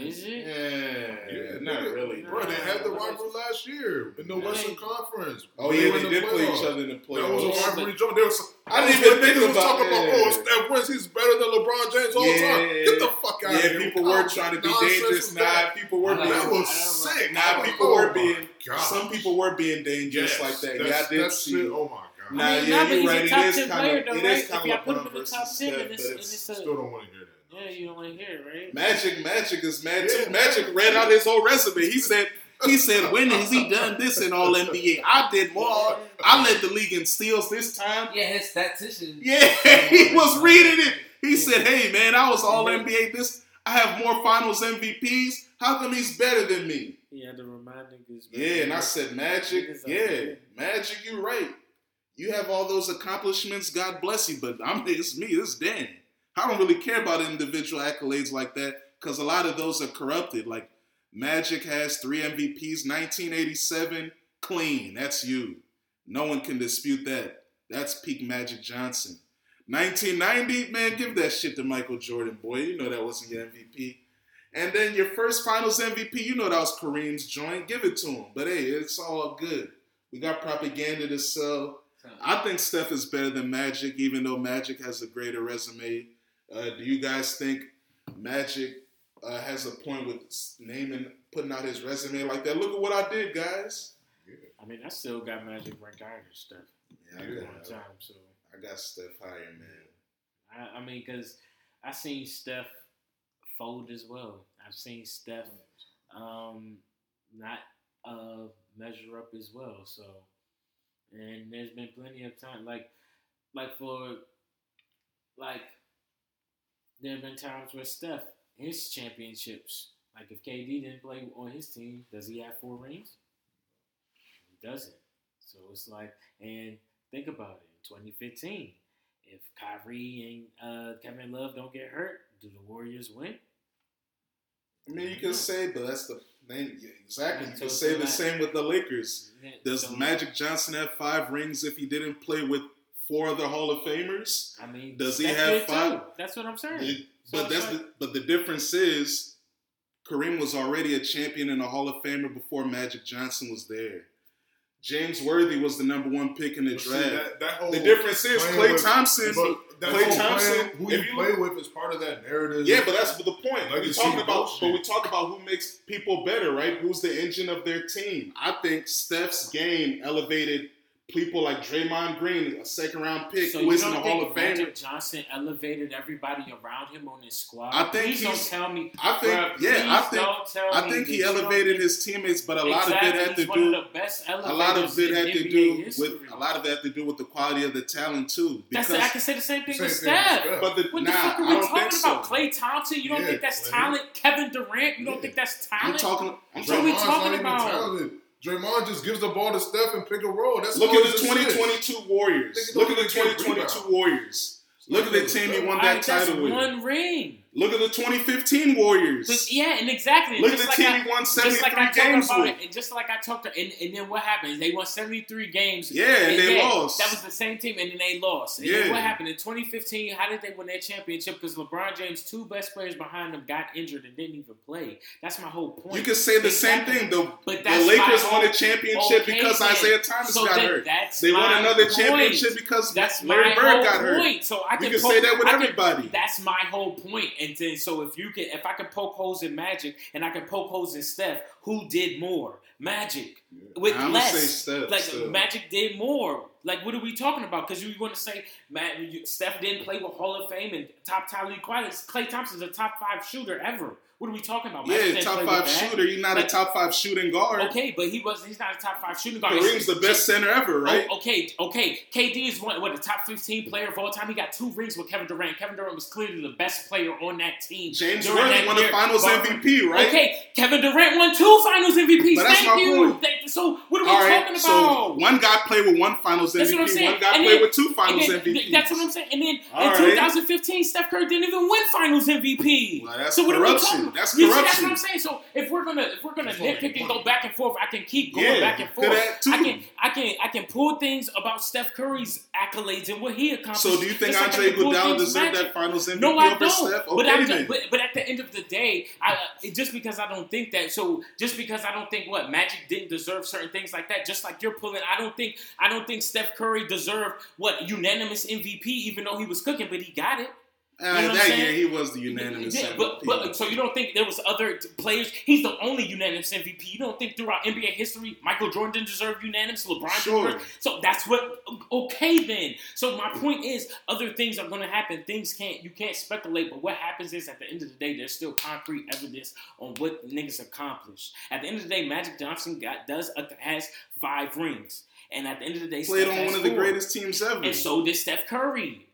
Is it? Yeah, Yeah, not nigga. really. Bro, they had the rivalry last year in the Nah. Western Conference. Oh yeah, were they in did the play each other in the playoffs. That was a rivalry joint. They was, I didn't even think niggas was about talking about, that. oh, Steph wins, he's better than LeBron James all the Yeah. time. Get the fuck out Yeah, of here. people were trying to be dangerous. was Nah, oh people were being. That was sick. Nah, people were oh being. Some people were being dangerous like that. that's- Yeah, I did see. Oh my God. Nah, I mean, yeah, you're right. It is It top is 10 kind player, of. though, It right? is If kind y'all of put him LeBron in the versus top 10, Steph, then but Still don't want to hear that. yeah, you don't want to hear it, right? Magic. Magic is mad Yeah. too. Magic read out his whole recipe. He said. He said, "When has he done this in All NBA? I did more. I led the league in steals this time. Yeah, his statistician. Yeah, [LAUGHS] he was reading it. He said, "Hey man, I was All NBA. This I have more Finals MVPs. How come he's better than me?" He had to remind niggas. Yeah, and I said, "Magic. Yeah. Magic. You're right. You have all those accomplishments. God bless you. But I'm [LAUGHS] it's me. It's Dan. I don't really care about individual accolades like that because a lot of those are corrupted. Like Magic has three MVPs, 1987, clean. That's you. No one can dispute that. That's peak Magic Johnson. 1990, man, give that shit to Michael Jordan, boy. You know that wasn't your MVP. And then your first Finals MVP, you know that was Kareem's joint. Give it to him. But hey, it's all good. We got propaganda to sell. I think Steph is better than Magic, even though Magic has a greater resume. Uh, do you guys think Magic uh, has a point with naming, putting out his resume like that? Look at what I did, guys. I mean, I still got Magic ranked higher than Steph Yeah, I at Yeah. one got, time. So I got Steph higher, man. I, I mean, because I seen Steph fold as well. I've seen Steph um, not uh, measure up as well. So, and there's been plenty of time, like, like for, like, there have been times where Steph his championships, like if KD didn't play on his team, does he have four rings? He doesn't. So it's like, and think about it. In 2015, if Kyrie and uh, Kevin Love don't get hurt, do the Warriors win? I mean, you can say, but that's the thing. Exactly. You can say the same with the Lakers. Does Magic Johnson have five rings if he didn't play with four other Hall of Famers? I mean, does he have five- too. That's what I'm saying. It- So but that's like- the, but the difference is Kareem was already a champion and a Hall of Famer before Magic Johnson was there. James Worthy was the number one pick in the But see, draft. that, that whole the difference is Klay with- Thompson. But that Klay whole Thompson, playing- who you you- play with is part of that narrative. Yeah, but that's the point. Like we Legacy talking about, bullshit. but we talk about who makes people better, right? Who's the engine of their team? I think Steph's game elevated people like Draymond Green, a second round pick, So who you isn't a don't Hall think of Famer. Magic Johnson elevated everybody around him on his squad? I think please don't he's- tell me. I think, bruh, yeah, I think, don't tell I think that he elevated think- his teammates, but a lot exactly, of it had to do. the best A lot of it had to do history. with a lot of it had to do with the quality of the talent too. Because the, I can say the same thing Same with thing with Steph. Steph. but the What nah, the fuck are I we talking think about? so. Klay Thompson? You don't Yeah, think that's Klay. talent? Kevin Durant? You don't Yeah. think that's I'm talent? talking. I'm What are talking. we talking about? Talented. Draymond just gives the ball to Steph and pick a roll. That's Look at the his assists. 2022 Warriors. Look at the 2022. Warriors. Look at the team he won that that's title with. one ring. Look at the 2015 Warriors. Just- yeah, and exactly. Look at the like team I, won just like 73 I games about with. it, and just like I talked, to, and, and then what happens? They won seventy three games. Yeah, and they yeah, lost. That was the same team, and then they lost. And Yeah. then what happened in 2015? How did they win their championship? Because LeBron James, two best players behind them, got injured and didn't even play. That's my whole point. You could say the same thing. The, But the Lakers won a championship Okay, because. Isaiah Thomas So got hurt. They won another point. championship because That's Larry Bird got hurt. So I You can can say that with I can- everybody. that's my whole point. And then so if you can, if I can poke holes in Magic and I can poke holes in Steph, who did more? Magic with I'm gonna less. say Steph. like. Magic did more. Like what are we talking about? Because you want to say Matt, Steph didn't play with Hall of Fame and top qualities. Klay Thompson's a top five shooter ever. What are we talking about? Yeah, top five shooter. He's not Like- a top five shooting guard. Okay, but he was he's not a top five shooting guard. Kareem's the best center ever, oh, right? Oh, okay, okay. KD is one what a top fifteen player of all time. He got two rings with Kevin Durant. Kevin Durant was clearly the best player on that team. James Worthy won the. Finals But- MVP, right? Okay, Kevin Durant won two Finals MVPs. But that's Thank my you. point. So what are we All right, talking so about? one guy played with one Finals That's MVP, what I'm saying. one guy And played then- with two Finals then, MVPs. That's what I'm saying. And then All in right. 2015, Steph Curry didn't even win Finals MVP. Well, that's so what corruption. are we talking That's You see, that's what I'm saying. So if we're gonna if we're gonna nitpick and go back and forth, I can keep going Yeah, back and forth. too. I can I can I can pull things about Steph Curry's accolades and what he accomplished. So do you think just Andre pull Iguodala deserved Magic. that Finals MVP No, I over don't. Steph? but, I'm then. just, but but at the end of the day, I uh, just because I don't think that. So just because I don't think what Magic didn't deserve certain things like that. Just like you're pulling, I don't think I don't think Steph Curry deserved what unanimous MVP, even though he was cooking, but he got it. Uh, know that year he was the unanimous Yeah, MVP. but, but so you don't think there was other players? He's the only unanimous MVP. You don't think throughout NBA history Michael Jordan didn't deserve unanimous? LeBron Sure. So that's what. Okay, then. So my point is, other things are going to happen. Things can't. You can't speculate. But what happens is, at the end of the day, there's still concrete evidence on what niggas accomplished. At the end of the day, Magic Johnson got does has five rings, and at the end of the day, played Steph on one of the greatest teams ever. and so did Steph Curry.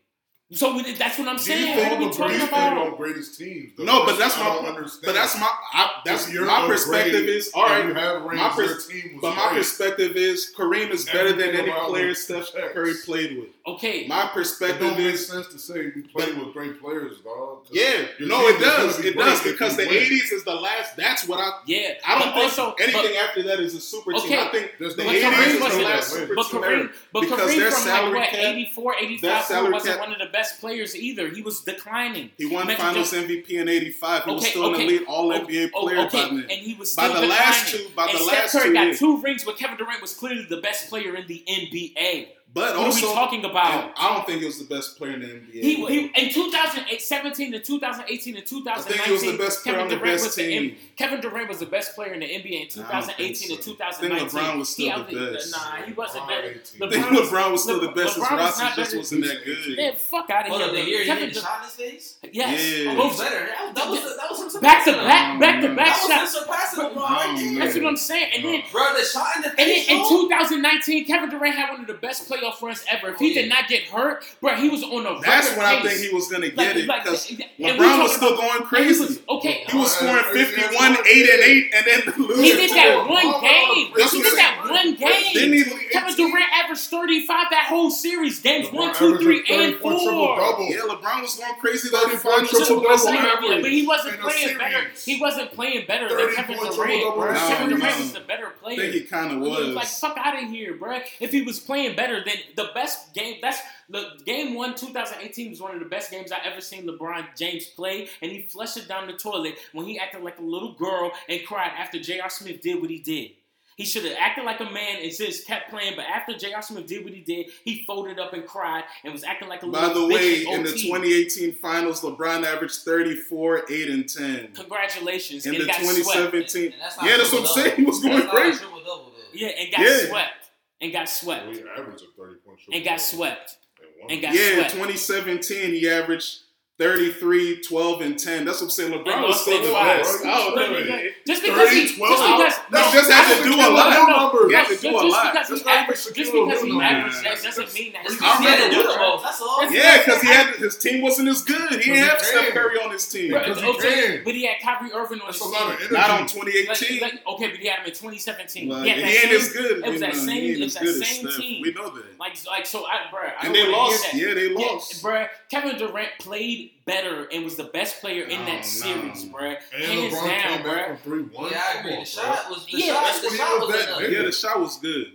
So we- that's what I'm Do you saying. think What are we the talking greatest about? on greatest teams. though. no, but that's what I don't my. understand. But that's my. I, that's If you're my perspective. great Is all right. You have rings, my pers- team was But my perspective is Kareem is better than any player him Steph checks. Curry played with. Okay, My It perspective don't make is sense to say we played with great players, dog. 'cause yeah. No, team it is gonna does. It does because the win. '80s is the last. That's what I. yeah. I don't think also, anything but, after that is a super Okay. team. I think There's the '80s is the last but super but team. Kareem, but Because Kareem their from like salary what cap- 84, their 85 wasn't one of the That best players either. He was declining. He won Magic Finals Johnson- MVP in '85. He was Okay, still an okay. elite All Oh, NBA player okay, by then. and he was By still the last two, by and the Steph last Curry two got two rings, but Kevin Durant was clearly the best player in the NBA. But What also, are we talking about? I don't think he was the best player in the NBA. He, he in 2008, 17 to 2018 and 2019. I think he was the best player Kevin on the Durant best was the team. Kevin Durant was the best player in the NBA in I don't 2018 think and so. 2019. I think LeBron was still He the best. Nah, he wasn't LeBron better. I think LeBron [LAUGHS] LeBron was still the best. His LeBron was not just wasn't that good. Man, fuck out of Hold here. the man. year he Kevin hit the shot in his face. Yes. Yeah. That was better. That, that was that was him Back to back, him. back to back That was him shots. surpassing LeBron right No, there. That's what I'm saying. And then Bro, the shot in the face. And then in 2019, Kevin Durant had one of the best playoff runs ever. If oh, he Oh, did not get hurt, bro, he was on a That's record when I think he was gonna Like- get it like- because and LeBron was still about- going and he crazy. was- okay, He was scoring 51, 8 and 8, and then losing. he did that one game. that's He did that saying. one Then game. he, Kevin Durant averaged 35 that whole series, games LeBron one, two, three, averaged and 34 triple four. double. yeah, LeBron was going crazy that 34 final triple triple double double. average. Yeah, but he wasn't playing better. He wasn't playing better than 30 Kevin Durant, triple-double bro. in Kevin Durant series. was the better I player. think he kind of He was like, fuck out of here, bruh. If he was playing better, then the best game, that's the game one, 2018 was one of the best games I ever seen LeBron James play, and he flushed it down the toilet when he acted like a little girl and cried after J.R. Smith did what he did. He should have acted like a man and just kept playing, but after J.R. Smith did what he did, he folded up and cried and was acting like a By little By the bitch way, in in the 2018 finals, LeBron averaged 34, 8, and 10. Congratulations. In and the got swept. 2017, And that's yeah, that's what I'm saying. He was going That's crazy. triple-double. Yeah, and got Yeah. swept. And got swept. He averaged a 30 point triple And got double swept. and won. And got Yeah, in 2017, he averaged 33, 12, and 10. That's what I'm saying. LeBron was lost still the best. Bro, I don't you know. tripping. Just because he, 30, 12. just because, He no, just had to don't- a lot. no, no. numbers. He had to Just, do a just lot. because That's he not averaged, just because he averaged, numbers. that doesn't mean that He had to do the most. That's all. Yeah, because he had his team wasn't as good. He didn't have Steph. Curry on his team. Right, he okay, but he had Kyrie Irving on That's his a lot of team. Not on 2018. like, okay, but he had him in 2017. Well, he he ain't as good. It was you that uh, same, he it was that same team. We know that. Like, like so, I, bruh, And they lost. Yeah, they lost. bruh. Kevin Durant played better and was the best player in No, that oh, no. series, bruh. And Hands LeBron down, came bruh. back from 3 1. Yeah, I agree. The shot was the Yeah, shot. The shot was was that enough. Yeah, the shot was good.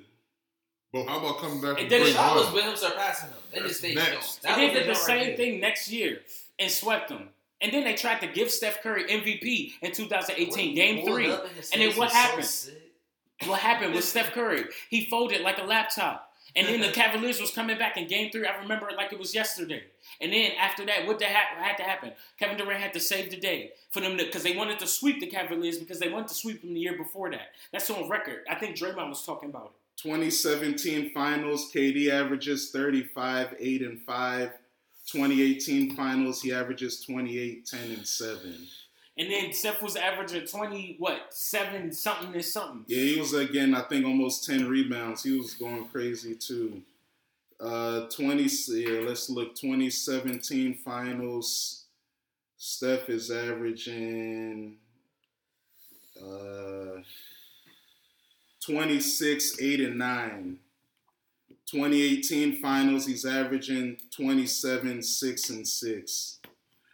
But how about coming back And from then 3 it- shot was with him surpassing him. They just stayed next. next. And they did the same thing next year and swept them. And then they tried to give Steph Curry MVP in 2018, Game Three. And then what happened? What happened with Steph Curry? He folded like a laptop. And then the [LAUGHS] Cavaliers was coming back in Game Three. I remember it like it was yesterday. And then after that, what the ha- had to happen? Kevin Durant had to save the day for them because they wanted to sweep the Cavaliers because they wanted to sweep them the year before that. That's on record. I think Draymond was talking about it. 2017 finals, KD averages 35, 8, and 5. 2018 finals, he averages 28, 10, and 7. And then Steph was averaging 20, what, seven something and something. Yeah, he was again, I think, almost 10 rebounds. He was going crazy too. Uh, 20, yeah, let's look. 2017 finals, Steph is averaging uh, 26, 8, and 9. 2018 finals, he's averaging 27, 6, and 6.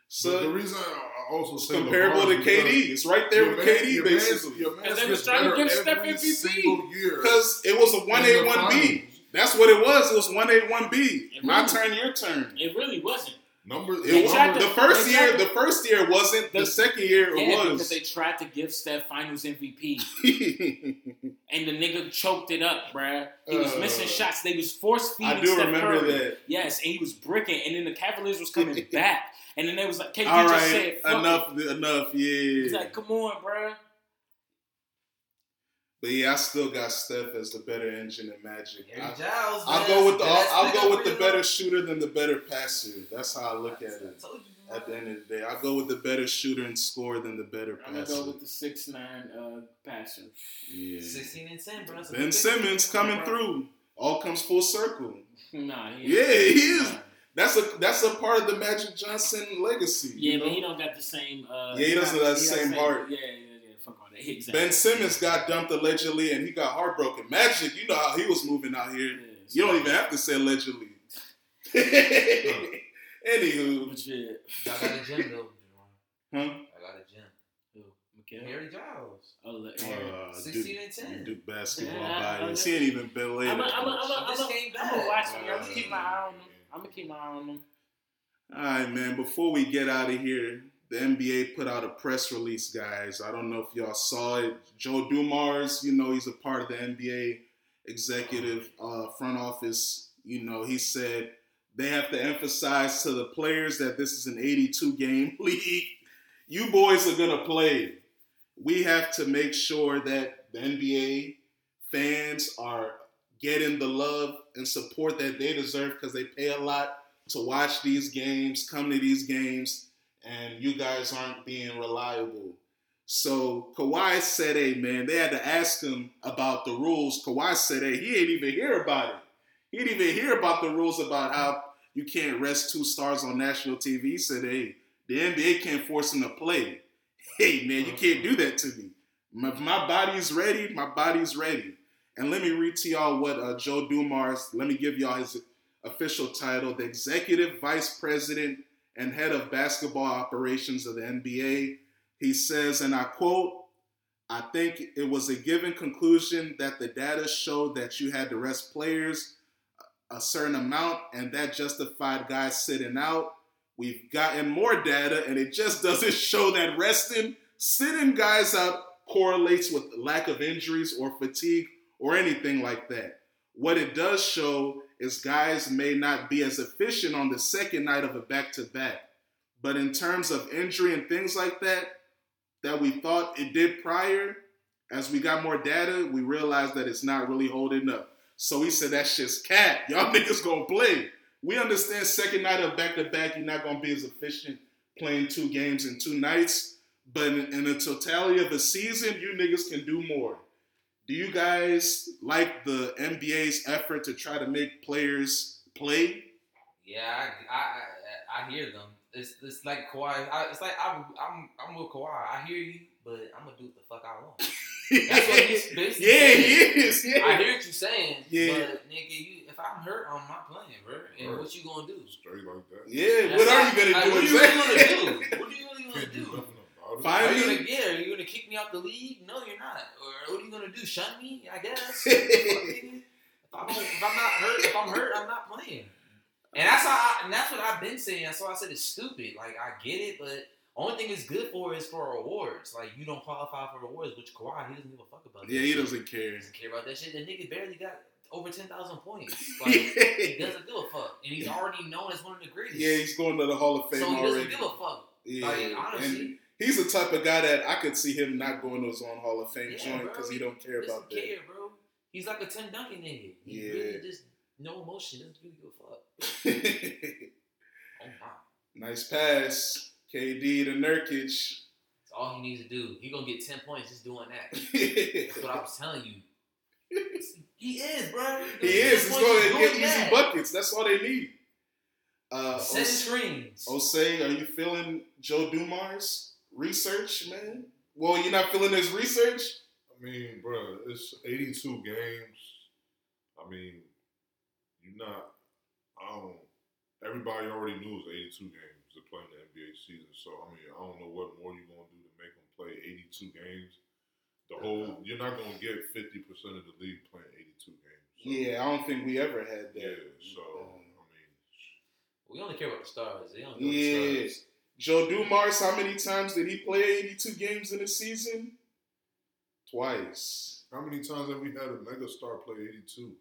So the reason I also say comparable LeBron to KD. It's right there with man- KD, your man's- basically. Your man 'Cause they was gets trying to better give Steph every MVP. Because it was a 1A, 1B. That's what it was. It was 1A, 1B. My really- turn, your turn. It really wasn't. Numbers. It was, to- the first year, to- the first year wasn't. The, The- second year it Yeah, because they tried to give Steph Finals MVP, [LAUGHS] and the nigga choked it up, bruh. He was Uh, missing shots. They was force feeding. I do Steph remember Curry. that. Yes, and he was bricking, and then the Cavaliers was coming [LAUGHS] back, and then they was like, "KD All just right, said fuck enough, It. enough. Yeah." He's like, "Come on, bruh." But yeah, I still got Steph as the better engine than Magic. Harry I, Giles. I'll go with the That's I'll, go with the better shooter than the better passer. That's how I look at I it. told you, At the end of the day, I'll go with the better shooter and score than the better passer. I'm gonna passer. go with the six nine uh, passer. yeah. 16 and 10, bro. That's Ben Simmons coming through. All comes full circle. [LAUGHS] Nah, he Yeah, he is. Nah. That's a that's a part of the Magic Johnson legacy. Yeah, you but he don't got the same. Uh, Yeah, he doesn't have the got same heart. Yeah, yeah, yeah. Fuck all that. [LAUGHS] Exactly. Ben Simmons got dumped allegedly, and he got heartbroken. Magic, you know how he was moving out here. Yeah, You don't even have to say allegedly. [LAUGHS] Anywho, But shit. I got a gym, though. [LAUGHS] huh? I got a gym. Who? Mikhail? Harry Giles. Oh, look, Uh, 16 Duke, and 10. Duke basketball Yeah, I- bias. He ain't even been later. I'm gonna I'm I'm This came I'm back. watch him. I'm Uh, gonna keep my eye on him. I'm gonna keep my eye on him. All right, man. Before we get out of here, the NBA put out a press release, guys. I don't know if y'all saw it. Joe Dumars, you know, he's a part of the NBA executive uh, front office. You know, he said they have to emphasize to the players that this is an 82 game [LAUGHS] league. You boys are going to play. We have to make sure that the NBA fans are getting the love and support that they deserve because they pay a lot to watch these games, come to these games, and you guys aren't being reliable. So Kawhi said, hey, man, they had to ask him about the rules. Kawhi said, hey, he ain't even hear about it. He didn't even hear about the rules about how you can't rest two stars on national TV. He said, hey, the NBA can't force him to play. [LAUGHS] Hey, man, you can't do that to me. If my body's ready, my body's ready. And let me read to y'all what uh, Joe Dumars, let me give y'all his official title, the Executive Vice President and Head of Basketball Operations of the NBA. He says, and I quote, I think it was a given conclusion that the data showed that you had to rest players a certain amount, and that justified guys sitting out. We've gotten more data, and it just doesn't [LAUGHS] show that resting, sitting guys out correlates with lack of injuries or fatigue or anything like that. What it does show is guys may not be as efficient on the second night of a back to back. But in terms of injury and things like that, that we thought it did prior, as we got more data, we realized that it's not really holding up. So we said that's just cat. Y'all [LAUGHS] niggas gonna play. We understand second night of back to back, you're not gonna be as efficient playing two games in two nights. But in, in the totality of a season, you niggas can do more. Do you guys like the NBA's effort to try to make players play? Yeah, I I, I, I hear them. It's it's like Kawhi. I, it's like I'm I'm I'm with Kawhi. I hear you, but I'm gonna do what the fuck I want. That's what he's [LAUGHS] basically yeah, saying. he is. Yeah. I hear what you're saying. Yeah. But nigga, you, if I'm hurt, I'm not playing, bro. And Right. what you gonna do? Straight like that. yeah. That's What are you gonna like, do? What are you really exactly? gonna do? What are you really [LAUGHS] gonna do do? nothing about it. Fine. Are you gonna yeah? Are you gonna kick me out the league? No, you're not. Or what are you gonna do? Shun me? I guess. [LAUGHS] If, I don't, if I'm not hurt, if I'm hurt, I'm not playing. And that's how. I, and that's what I've been saying. That's why I said it's stupid. Like I get it, but only thing it's good for is for awards. Like you don't qualify for awards, which Kawhi he doesn't give a fuck about. Yeah, he shit. doesn't care. He doesn't care about that shit. The nigga barely got over ten thousand points. [LAUGHS] Like he doesn't give a fuck, and he's already known as one of the greatest. Yeah, he's going to the Hall of Fame so he doesn't already. give a fuck. Yeah, Like and honestly. He's the type of guy that I could see him not going to his own Hall of Fame Yeah, joint because he he don't care doesn't about care, bro. He's like a Tim Duncan nigga. He Yeah. really just no emotion. Doesn't really give a fuck. [LAUGHS] Oh my. nice pass, KD to Nurkic. That's all he needs to do. He gonna get ten points just doing that. [LAUGHS] That's what I was telling you. [LAUGHS] He is, bro. he is. He's going to get easy that. buckets. That's all they need. Uh, Setting Os- screens. Osei, are you feeling Joe Dumars' research, man? Well, you're not feeling his research? I mean, bro, it's 82 games. I mean, you're not. I don't. Everybody already knew it was 82 games to play in the NBA season. So I mean, I don't know what more you're gonna do to make them play 82 games. The whole you're not gonna get 50 percent of the league playing 82 games. So, Yeah, I don't think we ever had that. Yeah. So Um, I mean, We only care about the stars. They don't care Yeah. about the stars. Joe Dumars, how many times did he play 82 games in a season? Twice. how many times have we had a mega star play 82?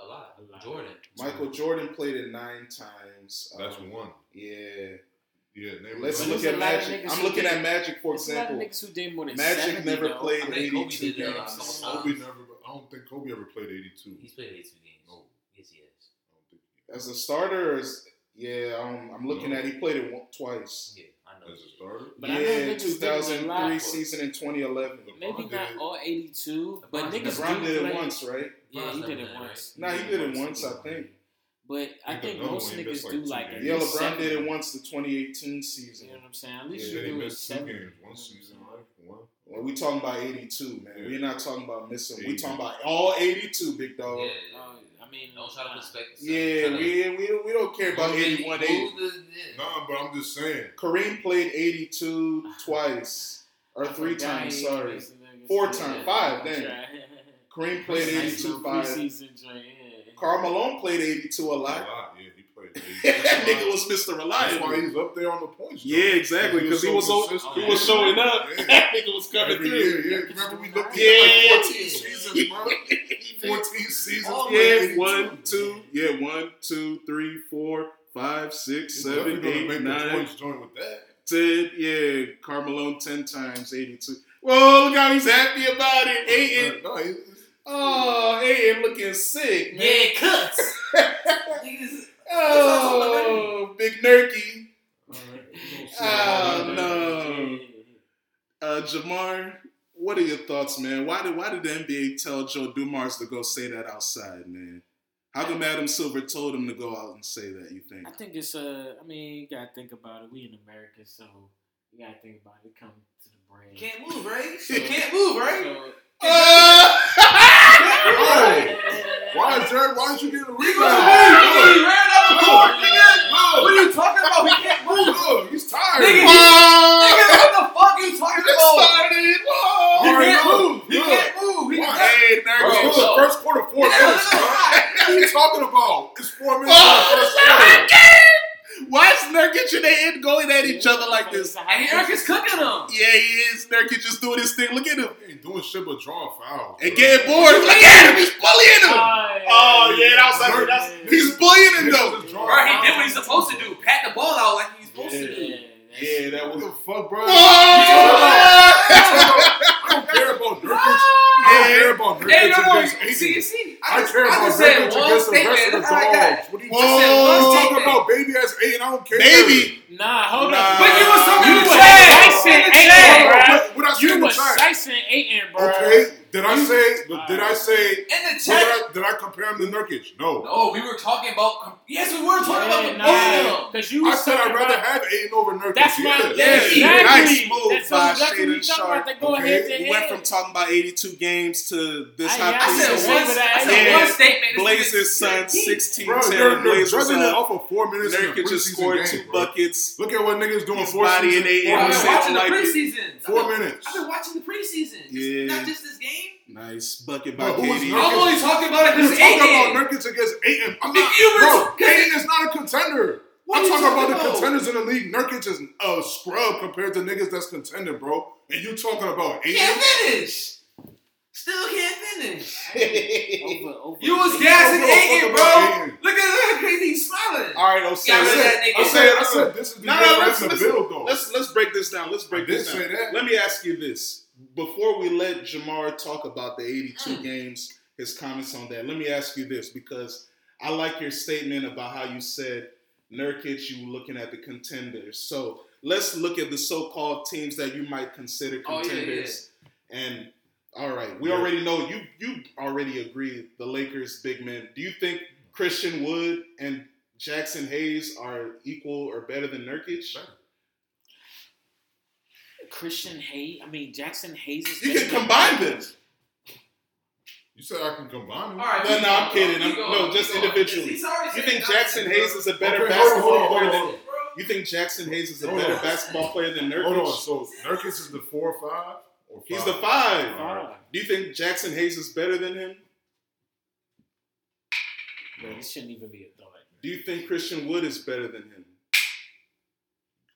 A lot. A lot. Jordan. Michael Jordan played it nine times. That's Um, one. Yeah. Yeah. Let's But look at a lot of Magic. I'm looking did- at Magic, for There's a lot of example. niggas who did more than Magic never though. played I think Kobe 82 did it a lot. games. Kobe never. I don't think Kobe ever played 82. He's played 82 games. No. Yes, he has. I don't think he As a starter, as, yeah, um, I'm looking No. at. He played it one, twice. Yeah, I know. as a starter. But I know yeah, niggas did a 2003 lot. season and 2011. Maybe not all 82, but LeBron niggas LeBron did it play- once, right? Yeah, LeBron's he did it done it, once. Nah, he did it once, I think. But I think most another niggas like, do like it. at Yeah, least LeBron did it once the 2018 season. You know what I'm saying? At least Yeah, you do it missed two games one season, right? One. Well, we talking about 82, man. Yeah. We're not talking about missing. We 80. talking about all 82, big dog. Yeah. I mean, Don't try to respect. Yeah, to- we, we, we don't care about Move the- 81, 80. move yeah. Nah, but I'm just saying. Kareem played 82 twice. Or three times, he sorry. was the. Four Yeah. times, five, That's then. right. [LAUGHS] Kareem played 82 little five. preseason joint, yeah. Karl Malone played 82 a A lot. lot. Yeah, that nigga was Mr. Reliable. That's why Reliable. he's up there on the points. Yeah, exactly. Because he was so so, he was showing up. Yeah. [LAUGHS] That nigga was coming Every through. year, yeah. Remember we looked at Yeah. like 14 seasons, bro. [LAUGHS] 14 seasons. Oh, Yeah, one, two, yeah, one, two, three, four, five, six, He's seven, definitely gonna eight, make nine, points joint with that. ten. Yeah, Carmelo ten times eighty-two. Whoa, look how he's happy about it. Ayton, No, he's, oh, Ayton looking sick, man. Yeah, cuts. [LAUGHS] Niggas- Oh, big Nurky. Oh, Oh, no. Uh, Jamar, what are your thoughts, man? Why did why did the NBA tell Joe Dumars to go say that outside, man? How come Adam Silver told him to go out and say that? You think? I think it's uh. I mean, you gotta think about it. We in America, so you gotta think about it. It come to the brain. Can't move, right? You can't move, right? So, Uh, [LAUGHS] [LAUGHS] Why is Jared? Why don't you get a rebound? he ran up the Look, court, nigga. What are you talking about? He can't move. Look, he's tired. Nigga, Whoa! Nigga, what the fuck are you talking It about? started. Whoa! He All right, can't look, move. He look. can't move. He Why? can't. Hey, Bro, Nurkic. it's the first quarter, four Nigga, minutes, look, bro. look, What are you talking about? It's four minutes. Oh, in the this first is quarter. a game. Why is Nurkic and they going at each other like this? And Eric is cooking him. Yeah, he is. Nurkic just doing his thing. Look at him. He ain't doing shit but drawing fouls. And getting bored. Look at him. He's bullying him. Oh, yeah, that was like, Nurkic- that's, he's bullying him, Niggas though. is drawing Bro, he did fouls. what he's supposed to do. Pat the ball out like he's supposed to do. Yeah, that What was. the fuck, bro? Oh! I don't care about Nurkic. I don't care about Nurkic Hey, no, no, against see, Ayton. see, I just- care I about just said Nurkic one against the rest of statement. the That's all I got. dogs. What are you Whoa. I'm talking statement. about baby ass Ayton. I don't care. Baby. Nah, hold Nah. up. But you was talking You to was Chad. Tyson In the Ayton, chat. bro. What, what I say You in the was chat? Tyson Ayton, bro. Okay. Did I say? Did I say? In the Did chat. I, did I compare him to Nurkic? No. No, we were talking about. Yes, we were talking about the nah, both of them. Cause you I said I'd rather about- have Ayton over Nurkic. That's yeah. my Yeah, exactly. nice move That's by exactly what Shaedon Sharpe. about. Go Okay. head to We went from talking about 82 games to this I- high yeah, I said one. I- I said one statement. Blazers nigga's Suns 16 Bro, 10. you're, you're Blazers judging it up. off of four minutes. Nurkic just scored game, two bro. buckets. Look at what niggas doing He's four bodying seasons. eight I've been watching the like it. preseasons. Four minutes. I've been watching the preseasons. Yeah. Not just this game. Nice bucket by Bro, who KD. Nurkic? I'm only talking about it You're because talking about Nurkic against Ayton. I'm If not, you were bro, Ayton is not a contender. What I'm are you talking about the contenders in the league. Nurkic is a scrub compared to niggas that's contending, bro. And you talking about Can't finish. Still can't finish. Over, over. You was You gassing don't give a Ayton, bro. Ayton. Look at look at crazy he's smiling. All right, I'll say Yeah, I this. said that nigga. I said, I said, this is the No, no, no, let's, let's, build, though. let's let's break this down. Let's break I this down. that. Let me ask you this: before we let Jamar talk about the 82 Mm. games, his comments on that. Let me ask you this because I like your statement about how you said Nurkic. You were looking at the contenders. So let's look at the so-called teams that you might consider contenders. Oh, yeah, contenders. And all right, we Yeah. already know you. You already agree the Lakers big men. Do you think Christian Wood and Jaxson Hayes are equal or better than Nurkic? Christian Hayes. I mean Jaxson Hayes is. You can combine Nurkic. them. You said I can combine them. All right, No, no, I'm kidding. I'm- no, just going. individually. You think Jackson. Hayes is a better Okay, basketball hold on, player hold than? on. Bro. You think Jaxson Hayes is a Hold better on. basketball player than Nurkic? Hold on. So Nurkic is the four or five? Or five? He's the five. Five. Do you think Jaxson Hayes is better than him? Man, this shouldn't even be a thought. Do you think Christian Wood is better than him?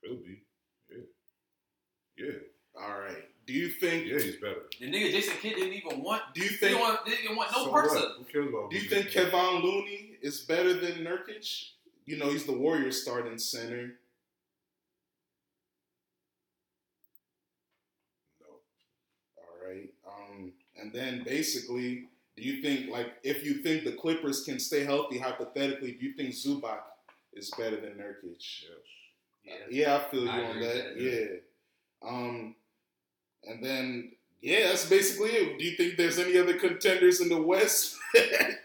Could be. Yeah. Yeah. All right. Do you think? Yeah, he's better. The nigga Jason Kidd didn't even want. Do you He think? didn't want, didn't want no So parts what? Who cares about Do you think he's Kevon Looney is better than Nurkic? You know, he's the Warriors starting center. No. All right. Um, and then basically, do you think like if you think the Clippers can stay healthy, hypothetically, do you think Zubac is better than Nurkic? Yes. Yeah. Yeah, I feel you I on agree that. that, Yeah. Um, and then yeah, that's basically it. Do you think there's any other contenders in the West? [LAUGHS]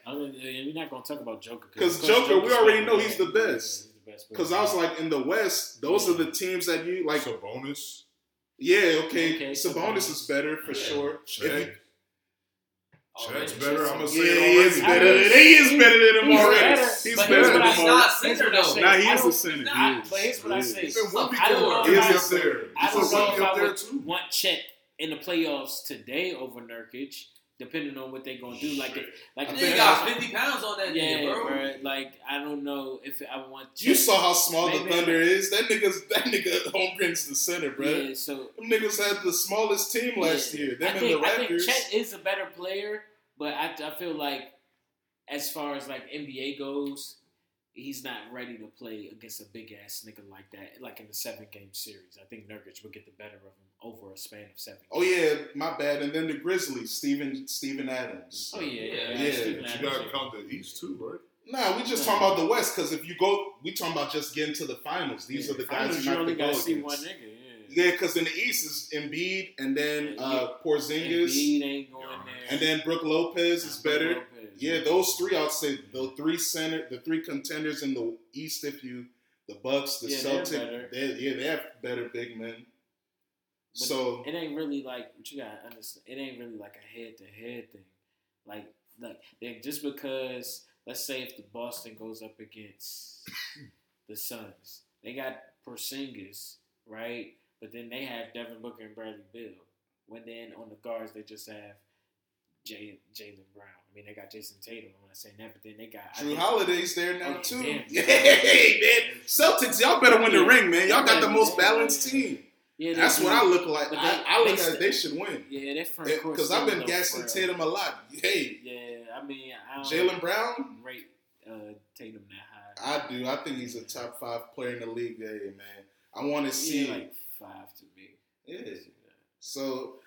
I mean, we're not gonna talk about Joker 'Cause of course Joker, we already know he's the best. yeah, he's the best Because. I was like, in the West, those are the teams that you like. Like Sabonis. Yeah, okay. Okay, Sabonis Sabonis. is better for Yeah. sure. Chet. If Chet's better. I'm gonna yeah, say he it is already. better. Than, he is better than him He's already. better, He's but better than what him I- already. not Here's center what I though. say. Nah, he is a center. Nah, He is. but here's what I He say. is. Even Wemby I don't know He I- up there. I He's don't know if up I there would too. want Chet in the playoffs today over Nurkic. depending on what they're gonna do. Like if like I They think got got- 50 pounds on that yeah, nigga, bro. bro. Like I don't know if I want. To. You saw how small the Maybe- Thunder is. That nigga's that nigga [LAUGHS] Holmgren's the center, bro. Yeah, so Them niggas had the smallest team last Yeah. year. Them I and think, the I think Chet is a better player, but I, I feel like as far as like NBA goes, he's not ready to play against a big ass nigga like that, like in the seven game series. I think Nurkic would get the better of him over a span of seven. Oh yeah, my bad. And then the Grizzlies, Steven Steven Adams. Oh yeah, yeah. Yeah, yeah. Adams, you gotta yeah. count the East too, right? Nah, we just talking about the West because if you go, we talking about just getting to the finals. These Yeah, are the finals, guys you you only have to gotta go see against. one nigga. Yeah. Yeah, because in the East is Embiid and then Yeah, uh, Porzingis Embiid ain't going there. and then Brook Lopez is Nah, better. Lopez. Yeah, those three I'd say the three center, the three contenders in the East. If you the Bucks, the Yeah, they're Celtics, better. yeah they have better big men. But so it ain't really like what you gotta understand. It ain't really like a head to head thing. Like like they- just because let's say if the Boston goes up against [COUGHS] the Suns, they got Porzingis, right? But then they have Devin Booker and Bradley Beal. When then on the guards they just have Jay Jaylen Brown. I mean they got Jayson Tatum. I'm not saying that, but then they got I Jrue Holiday's there now Oh, too. damn. [LAUGHS] Hey man, Celtics, y'all better win the Yeah. ring, man. Y'all got the most balanced team. Yeah, That's do. what I look like. But I, they- I look they at they should win Yeah, that front court because I've been gassing. Tatum a lot. Hey, Yeah, I mean, I don't Jaylen Brown, rate uh, Tatum that high. I do. I think he's a top five player in the league. Hey, man, I want to see. Yeah, like five to me. Yeah. So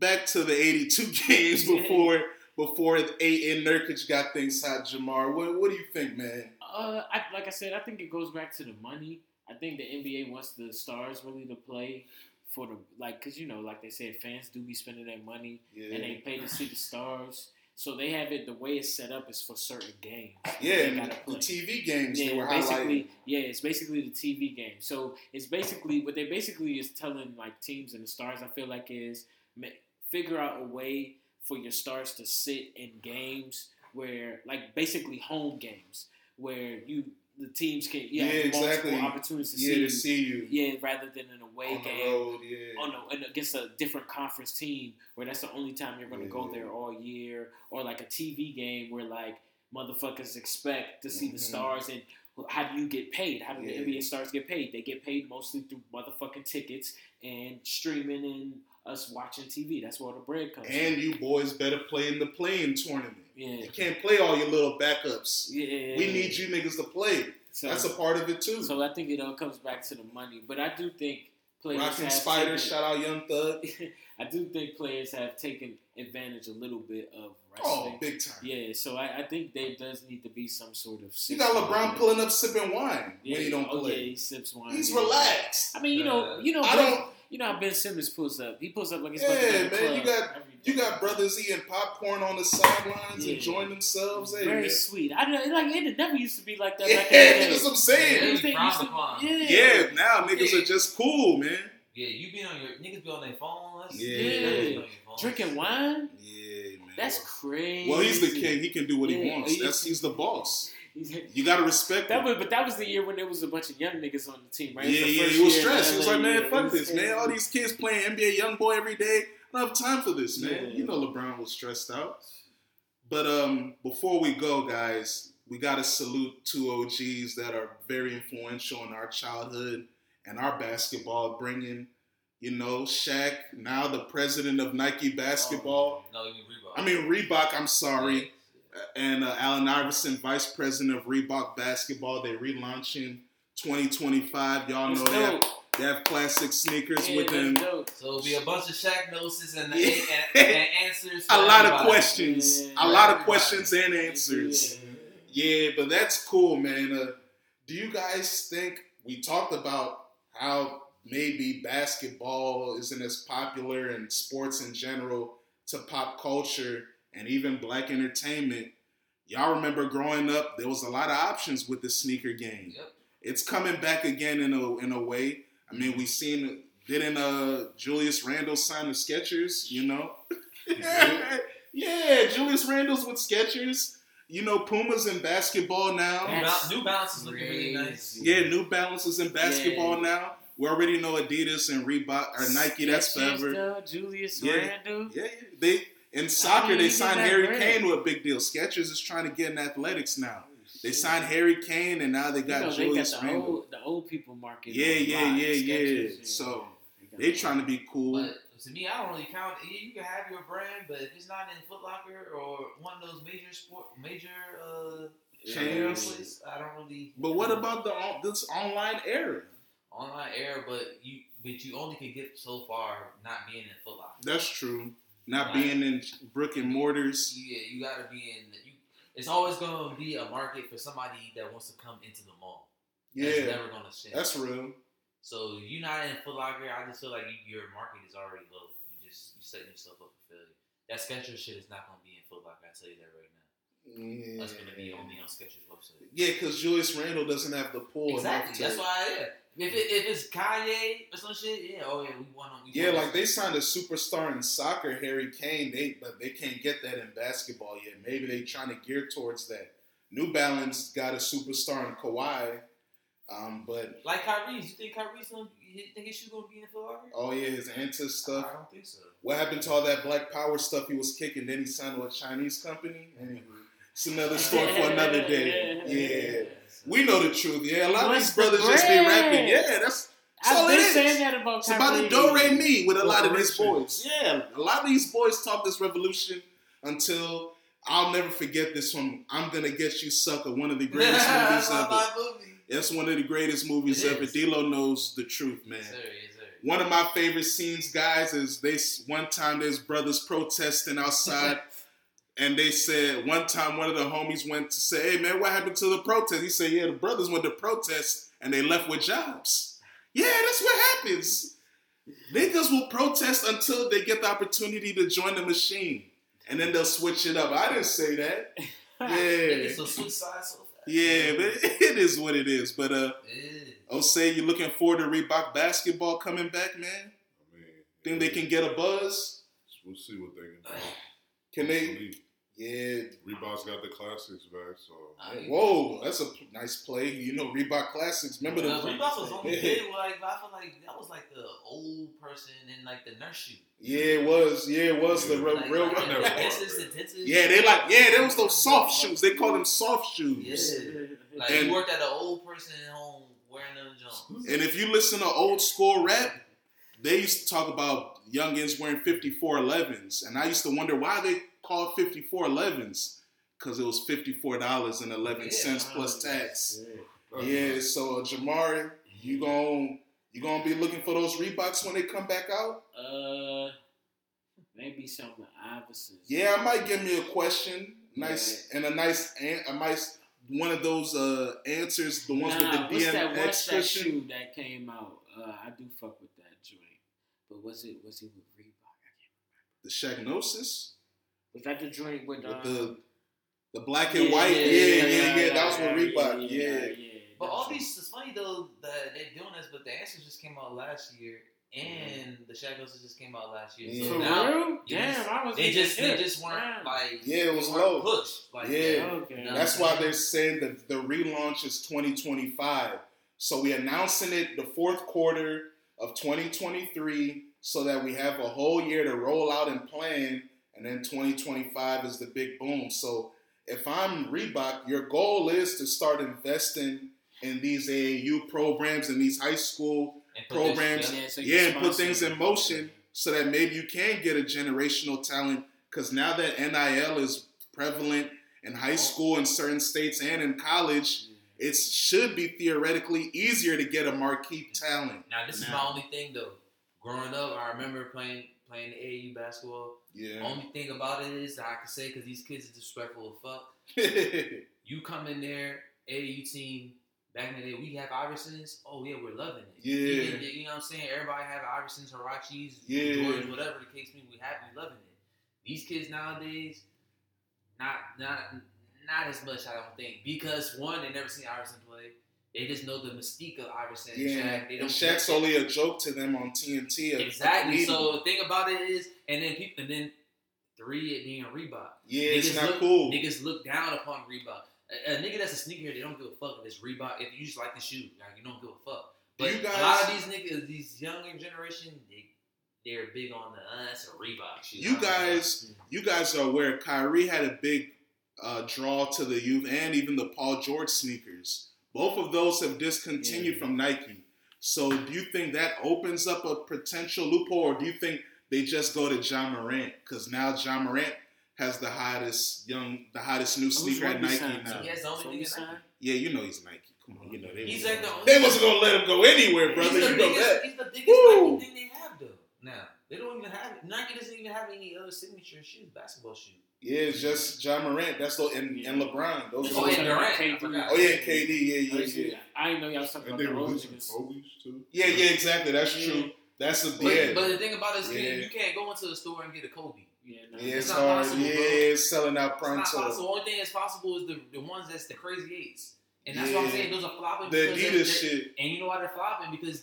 back to the 82 [LAUGHS] games before before eight and Nurkic got things hot. Jamar, what what do you think, man? Uh, I, like I said, I think it goes back to the money. I think the NBA wants the stars really to play for the like, cause you know, like they said, fans do be spending their money Yeah, and they pay to see the stars. So they have it. The way it's set up is for certain games. yeah. The. TV games Yeah, basically, yeah, it's basically the TV game. So it's basically what they basically is telling like teams and the stars. I feel like is figure out a way for your stars to sit in games where, like, basically home games where you the teams can Yeah, multiple exactly. opportunities to Yeah, see, to you. see you yeah, rather than an away on game the road. Yeah. on a, and against a different conference team where that's the only time you're going to go Yeah. there all year, or like a TV game where like motherfuckers expect to see the Mhm. stars and how do you get paid? How do Yeah. the NBA stars get paid? They get paid mostly through motherfucking tickets and streaming and us watching TV. That's where the bread comes. and from. you boys better play in the play-in tournament. Yeah, You can't play all your little backups. yeah. We need you niggas to play. So, That's a part of it too. so I think it all comes back to the money, but I do think players Rockin' have Spider, taken- shout out Young Thug. [LAUGHS] I do think players have taken advantage a little bit of Oh, big time. yeah, so I, I think there does need to be some sort of. You got LeBron pulling up sipping wine yeah, when he don't oh, play. Yeah, he sips wine. He's yeah. relaxed. I mean, you know, you know, I don't. You know how Ben Simmons pulls up. He pulls up like he's Yeah, about to go to man, you got- You got brothers eating popcorn on the sidelines, Yeah. enjoying themselves. Hey, Very man. sweet. I know, like it never used to be like that Yeah, back in that's what I'm saying. It used to- They frowned used to- upon. Yeah, Yeah, now niggas Yeah. are just cool, man. Yeah, you be on your niggas be on their phone. That's, Yeah. niggas be on your phone. Drinking wine. Yeah, man. That's crazy. well, he's the king. He can do what he wants. That's he's the boss. He's- You gotta respect That him. was, but that was the year when there was a bunch of young niggas on the team, right? Yeah, It's yeah, he was stressed. He was like, man, fuck this, man. All these kids playing NBA young boy every day. I don't have time for this, man. Yeah. You know LeBron was stressed out. But um, before we go, guys, we gotta salute two OGs that are very influential in our childhood and our basketball, bringing, you know, Shaq, now the president of Nike basketball. No, you mean Reebok. I mean Reebok. I'm sorry and uh, Allen Iverson, vice president of Reebok basketball. They relaunching 2025. Y'all know that. they have, dope. they have classic sneakers Yeah, with them. dope. So it'll be a bunch of Shaqnosis and, Yeah. and, [LAUGHS] and answers. A for lot of questions, Yeah. a lot of questions and answers. Yeah, but that's cool, man. Uh, do you guys think we talked about how maybe basketball isn't as popular and sports in general to pop culture and even black entertainment? Y'all remember growing up, there was a lot of options with the sneaker game. Yep. It's coming back again in a in a way. I mean, we seen didn't uh Julius Randle sign the Skechers, you know? [LAUGHS] yeah, Julius Randle's with Skechers. You know, Pumas in basketball now. New, That's New Balance is looking really nice. Yeah, New Balance is in basketball now. We already know Adidas and Reebok or Nike. That's Skechers, forever. though, Julius Yeah. Randle. Yeah, yeah. they in soccer, mean, they signed Harry bread. Kane with a big deal. Skechers is trying to get in athletics now. They signed Harry Kane, and now they You got know, they got Julius the Randle. old, the old people market. Yeah, on yeah, yeah, yeah. So, got They the- trying to be cool. But to me, I don't really count. You can have your brand, but if it's not in Foot Locker or one of those major sport, major uh, Chains. places, I don't really. But what about the on- this online era? online era? But you, but you only can get so far not being in Foot Locker. That's true. Not Right. being in brick and mortars. Yeah, you gotta be in. You, it's always gonna be a market for somebody that wants to come into the mall. That's Yeah, never gonna change. that's real. So you're not in Foot Locker, I just feel like you, your market is already low. You just you setting yourself up for failure. That Skechers shit is not gonna be in Foot Locker. I tell you that right now. Yeah, That's gonna be only on Skechers website. yeah, because Julius Randle doesn't have the pull. Exactly. That's why. Yeah. If it, if it's Kanye or some shit, yeah. Oh yeah, we want him. Yeah, like they signed a superstar in soccer, Harry Kane. They but they can't get that in basketball yet. Maybe they trying to gear towards that. New Balance got a superstar in Kawhi, um, but like Kyrie. You think Kyrie's gonna? You think his shoe gonna be in Locker? oh yeah, his Anta stuff. I don't think so. What happened to all that Black Power stuff he was kicking? Then he signed with a Chinese company. Anyway, it's another story for another day. [LAUGHS] Yeah, we know the truth. Yeah, a lot of What's these the brothers just be rapping. Yeah, that's that's all I've it been is. saying that about It's about the do re mi with a lot of these boys. Yeah, a lot of these boys talk this revolution until I'll never forget this one. I'm gonna get you, sucker. One of the greatest [LAUGHS] movies ever. movie. It's one of the greatest movies It ever. is. D'Lo knows the truth, man. Yes, sir. Yes, sir. One of my favorite scenes, guys, is they one time there's brothers protesting outside. [LAUGHS] And they said one time one of the homies went to say, "Hey man, what happened to the protest?" He said, "Yeah, the brothers went to protest and they left with jobs." Yeah, that's what happens. Niggas will protest until they get the opportunity to join the machine, and then they'll switch it up. I didn't say that. [LAUGHS] Yeah, It's a switch side so yeah, but [LAUGHS] it is what it is. But uh, It is. oh, say you're looking forward to Reebok basketball coming back, man. I mean, Think they can get a buzz? We'll see what they can do. Can they? Hopefully, Yeah. Reebok's got the classics back, so I Whoa, that's a p- nice play. You know, Reebok Classics. Remember Uh, the? Reebok was only big. Like I feel like that was like the old person in like the nurse shoe. Yeah, it was. Yeah, it was the real. Like, real like, the bought dentist, that. the dentist. yeah, they like. Yeah, there was those soft shoes. They call them soft shoes. Yeah. Like And- you worked at an old person at home wearing them Jones. And if you listen to old school rap, they used to talk about youngins wearing 5411s, and I used to wonder why they called 5411s because it was fifty-four dollars and eleven cents Yeah. plus tax. uh, Yeah, so uh, Jamari, you gon' you gonna be looking for those Reeboks when they come back out? Uh, maybe some Iversons. Yeah, I might give me a question, nice and a nice, an- a nice one of those uh answers, the ones Nah, with the what's that, DMX what's that shoe that came out? Uh, I do fuck with that joint. But was it was it with Reebok? I can't remember. The Shaqnosis Was that the joint with, with uh, the the black and white. Yeah, yeah, yeah. That was with Reebok. Yeah. But all was- these, it's funny though that they're doing this, but the answers just came out last year, and the Shadows just came out last year. Yeah. So For now real? Damn, just- I was they thinking just they just weren't Damn. like Yeah, it was low. pushed. Like Yeah. Okay. No. That's why they're saying that the relaunch is 2025. So we announcing it the fourth quarter of 2023 so that we have a whole year to roll out and plan and then 2025 is the big boom. So if I'm Reebok, your goal is to start investing in these AAU programs and these high school this- programs. yeah. And put things in motion so that maybe you can get a generational talent. Because now that NIL is prevalent in high school in certain states and in college, it should be theoretically easier to get a marquee talent. Now this is my only thing though. Growing up, I remember playing playing the AAU basketball. Yeah. Only thing about it is I can say because these kids are disrespectful as fuck. [LAUGHS] You come in there, AAU team. Back in the day, we have Iversons. Oh yeah, we're loving it. Yeah. You, you know what I'm saying? Everybody have Iversons, Huaraches, Yeah. Jordans, whatever the case may be. We have we loving it. These kids nowadays, not not not as much. I don't think because one, they never seen Iverson play. They just know the mystique of Iverson and yeah. Shaq. They and don't Shaq's only a joke to them on TNT. exactly. So the thing about it is, and then people, and then three it being Reebok. yeah, it's Niggas not look, cool. Niggas look down upon Reebok. A, a nigga that's a sneakerhead, they don't give a fuck if it's Reebok. If you just like the shoe, like, you don't give a fuck. But you a lot of these niggas, these younger generation, they they're big on the uh, that's a Reebok shoe. You guys, you guys are aware Kyrie had a big uh, draw to the youth and even the Paul George sneakers. Both of those have discontinued Yeah. from Nike. So do you think that opens up a potential loophole, or do you think they just go to Ja Morant? Because now Ja Morant has the hottest young, the hottest new Who's sneaker at Nike signed now. He has the only So he in signed? Nike. Yeah, you know he's Nike. Come on, you know they. He's wasn't- like the only. they wasn't gonna let him go anywhere, brother. He's the You know that. He's the biggest Woo! Nike thing they have though. Now they don't even have Nike doesn't even have any other signature shoes, basketball shoes. Yeah, it's just Ja Morant. That's the and, and LeBron. Those Oh, are yeah, Durant. I KD. Oh yeah, KD. Yeah, yeah, yeah. I didn't know y'all was talking And about they the releasing Roses. Kobe's too. Yeah, yeah, exactly. That's Yeah. true. That's a But, yeah. but the thing about it is, Yeah. you can't go into the store and get a Kobe. Yeah, no. yeah, it's it's not hard. possible, yeah, bro. it's selling out It's not pronto. possible. The only thing that's possible is the, the ones that's the crazy eights. And that's what Yeah. I'm saying. Those are flopping. The they're- Adidas shit. And you know why they're flopping? Because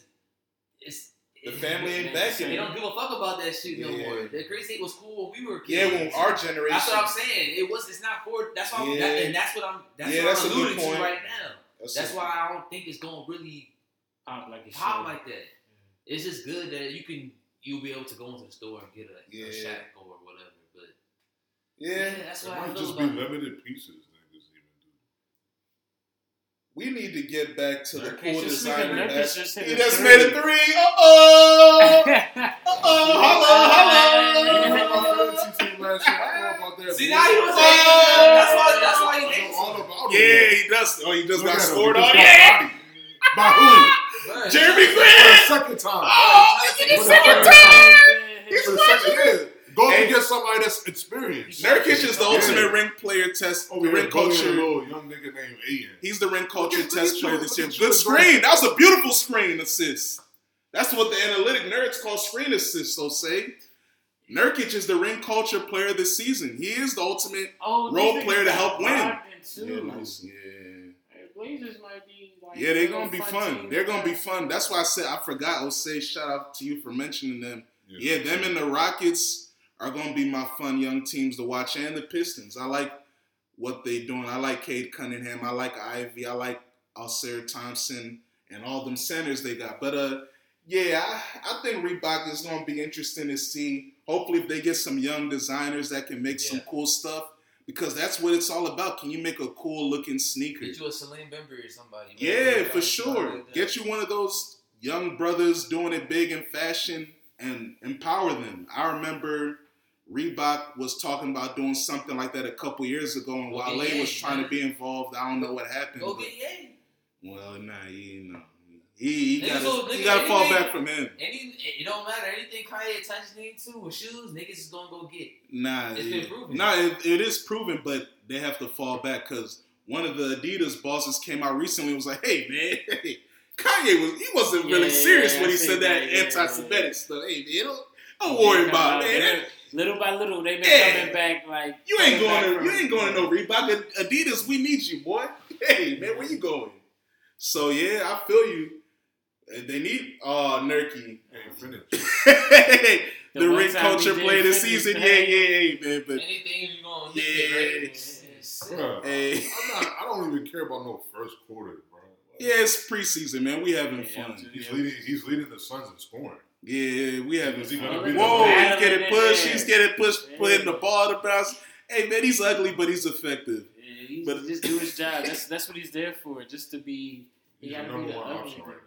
it's The family ain't backing They don't give a fuck about that shit no Yeah. more. The crazy eight was cool when we were kids. Yeah, when our generation. That's what I'm saying. It was. It's not for. That's why. Yeah. That, and that's what I'm. That's Yeah, what that's a I'm good alluding point. to right now. That's, That's a- why I don't think it's gonna really Pop like it pop like that. It's just good that you can. You'll be able to go into the store and get a, Yeah. a Shaq or whatever. But Yeah, that's It what I might feel just be about. it. limited pieces niggas even do. We need to get back to the Nurkic cool designer. nigga, Nurkic That's- just hit He just three. made a three. Uh oh. Uh-oh, [LAUGHS] hello, hello. [LAUGHS] See now he was saying that's why that's why he hates all him. about Yeah, he does. Oh, he just Look got scored on. just got Yeah. By who? Jerami he- For Grant. the second time. Oh, he For the the second second time. For the second, yeah. Go Hey. and get somebody that's experienced. Nurkic is the Yeah. ultimate ring player test. Over here, ring culture. little young nigga named Aiden. He's the ring culture Look test look player this look year. Good look screen. That was a beautiful screen assist. That's what the analytic nerds call screen assist. So say, Nurkic is the ring culture player this season. He is the ultimate. Oh, Role player to help win. Yeah, nice. Yeah. Blazers might be like Yeah, they're gonna be fun. team. They're gonna be fun. That's why I said I forgot. Jose, shout out to you for mentioning them. Yeah, them and the Rockets are gonna be my fun young teams to watch, and the Pistons. I like what they're doing. I like Cade Cunningham. I like Ivey. I like Ausar Thompson and all them centers they got. But uh, yeah, I, I think Reebok is gonna be interesting to see. Hopefully, if they get some young designers that can make some cool stuff, because that's what it's all about. Can you make a cool looking sneaker? Get you a Salehe Bembury or somebody. man. Yeah, for sure. like. Get you one of those young brothers doing it big in fashion and empower them. I remember Reebok was talking about doing something like that a couple years ago, and Wale get Ye, was trying man. to be involved. I don't know what happened. Go but- get Ye. well, nah, he know. He, he got will- to nigga, got to fall back from him. Any, it don't matter. Anything Kanye touches into with shoes, niggas is gonna go get. Nah, It's been proven. Nah, it, it is proven, but they have to fall back because one of the Adidas bosses came out recently and was like, "Hey, man, [LAUGHS] Kanye was he wasn't really Yeah, serious yeah, when I he said that yeah, anti-Semitic yeah. stuff. Hey, man, don't, don't worry about it, man. Little by little, they've been Yeah. coming back. Like You ain't going to you ain't going to no Reebok. Adidas, we need you, boy. [LAUGHS] Hey, man, where you going? So yeah, I feel you. They need uh Nurky. [LAUGHS] Hey, the, The one ring time culture play this season. Yeah, yeah, yeah, man. But Anything you gonna Yeah. nitpick, right? It's- it's- Hey. I'm not, I don't even care about no first quarter, bro. Like, yeah, it's preseason, man. We having Yeah, fun. He's leading. He's leading the Suns in scoring. Yeah, we having Is he fun. Whoa, he's getting pushed. He's getting pushed, Yeah. putting the ball to bounce. Hey, man, he's ugly, but he's effective. Yeah, he But- just do his job. That's that's what he's there for. Just to be. He He's the gotta be the one option right now.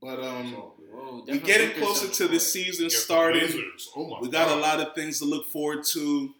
But um. Whoa, we're getting closer to the season Get the starting. Oh We got a lot of things to look forward to.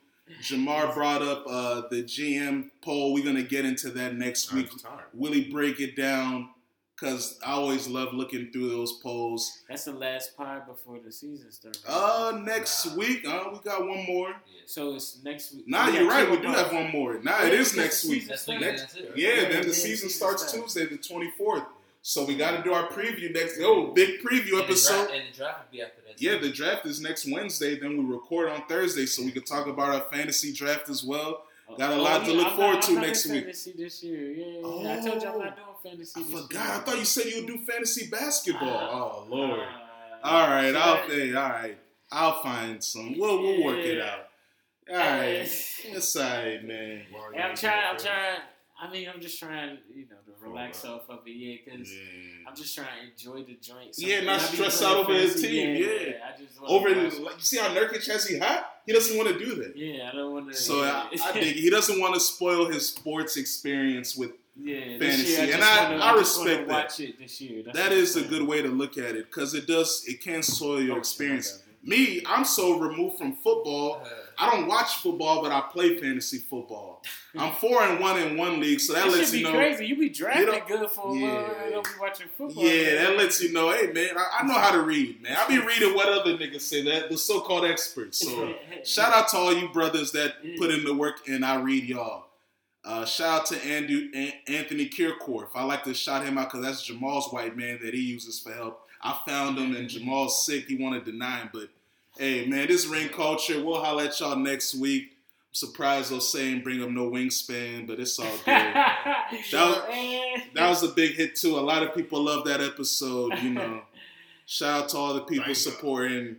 Jamar brought up uh, the GM poll. We're gonna get into that next week. I'm tired. Really break it down because I always love looking through those polls. That's the last pod before the season starts. Uh, next Nah. week, uh, we got one more. Yeah. so it's next week. Nah, We you're right. We do have one more. Nah, Yeah, it is next week. season Next week, that's it. Yeah, Yeah, then the yeah, season season starts starts. Tuesday, the 24th. So we got to do our preview next. Oh, big preview And the episode. draft- And the draft will be after that. Yeah, the draft is next Wednesday. Then we record on Thursday, so we can talk about our fantasy draft as well. Got a lot to look Oh, I'm forward not, to I'm not next week. Fantasy this year. Yeah, yeah, yeah. I told you I'm not doing fantasy. I this forgot. Year. I thought you said you would do fantasy basketball. oh Lord. Uh, All right, should I'll I- hey, all right. I'll find some. We'll we'll work it out. All right, [LAUGHS] it's all right, man. Why are you Hey, I'm making trying. that I'm trying. I mean, I'm just trying, you know, to relax Oh, off of it, yeah, because Yeah. I'm just trying to enjoy the joint. Yeah, not I stress out over his team, yeah. I just Over, the, like, you see how Nurkic has he hot? He doesn't want to do that. Yeah, I don't want to. So I, I [LAUGHS] think he doesn't want to spoil his sports experience with. yeah, fantasy, this year, and I- wanna, I wanna respect that. Watch it this year. That's That is a good way to look at it because it does. It can soil your Oh, experience. Me, I'm so removed from football. I don't watch football, but I play fantasy football. I'm four and one in one league, so that, That lets you know. crazy. You be drafting don't- good for a Yeah. while and don't be watching football. Yeah, man. that lets you know, hey man, I, I know how to read, man. I be reading what other niggas say, that the so-called experts. So [LAUGHS] shout out to all you brothers that put in the work, and I read y'all. Uh, shout out to Andrew, An- Anthony Kirkorf. I like to shout him out because that's Jamal's white man that he uses for help. I found him, and Jamal's sick. He wanted to deny him, but hey man, this ring culture. We'll holler at y'all next week. I'm surprised they'll say bring up no wingspan, but it's all good. [LAUGHS] that was- That was a big hit too. A lot of people love that episode. You know, [LAUGHS] shout out to all the people Thank God. Supporting.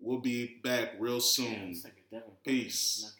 We'll be back real soon. Peace.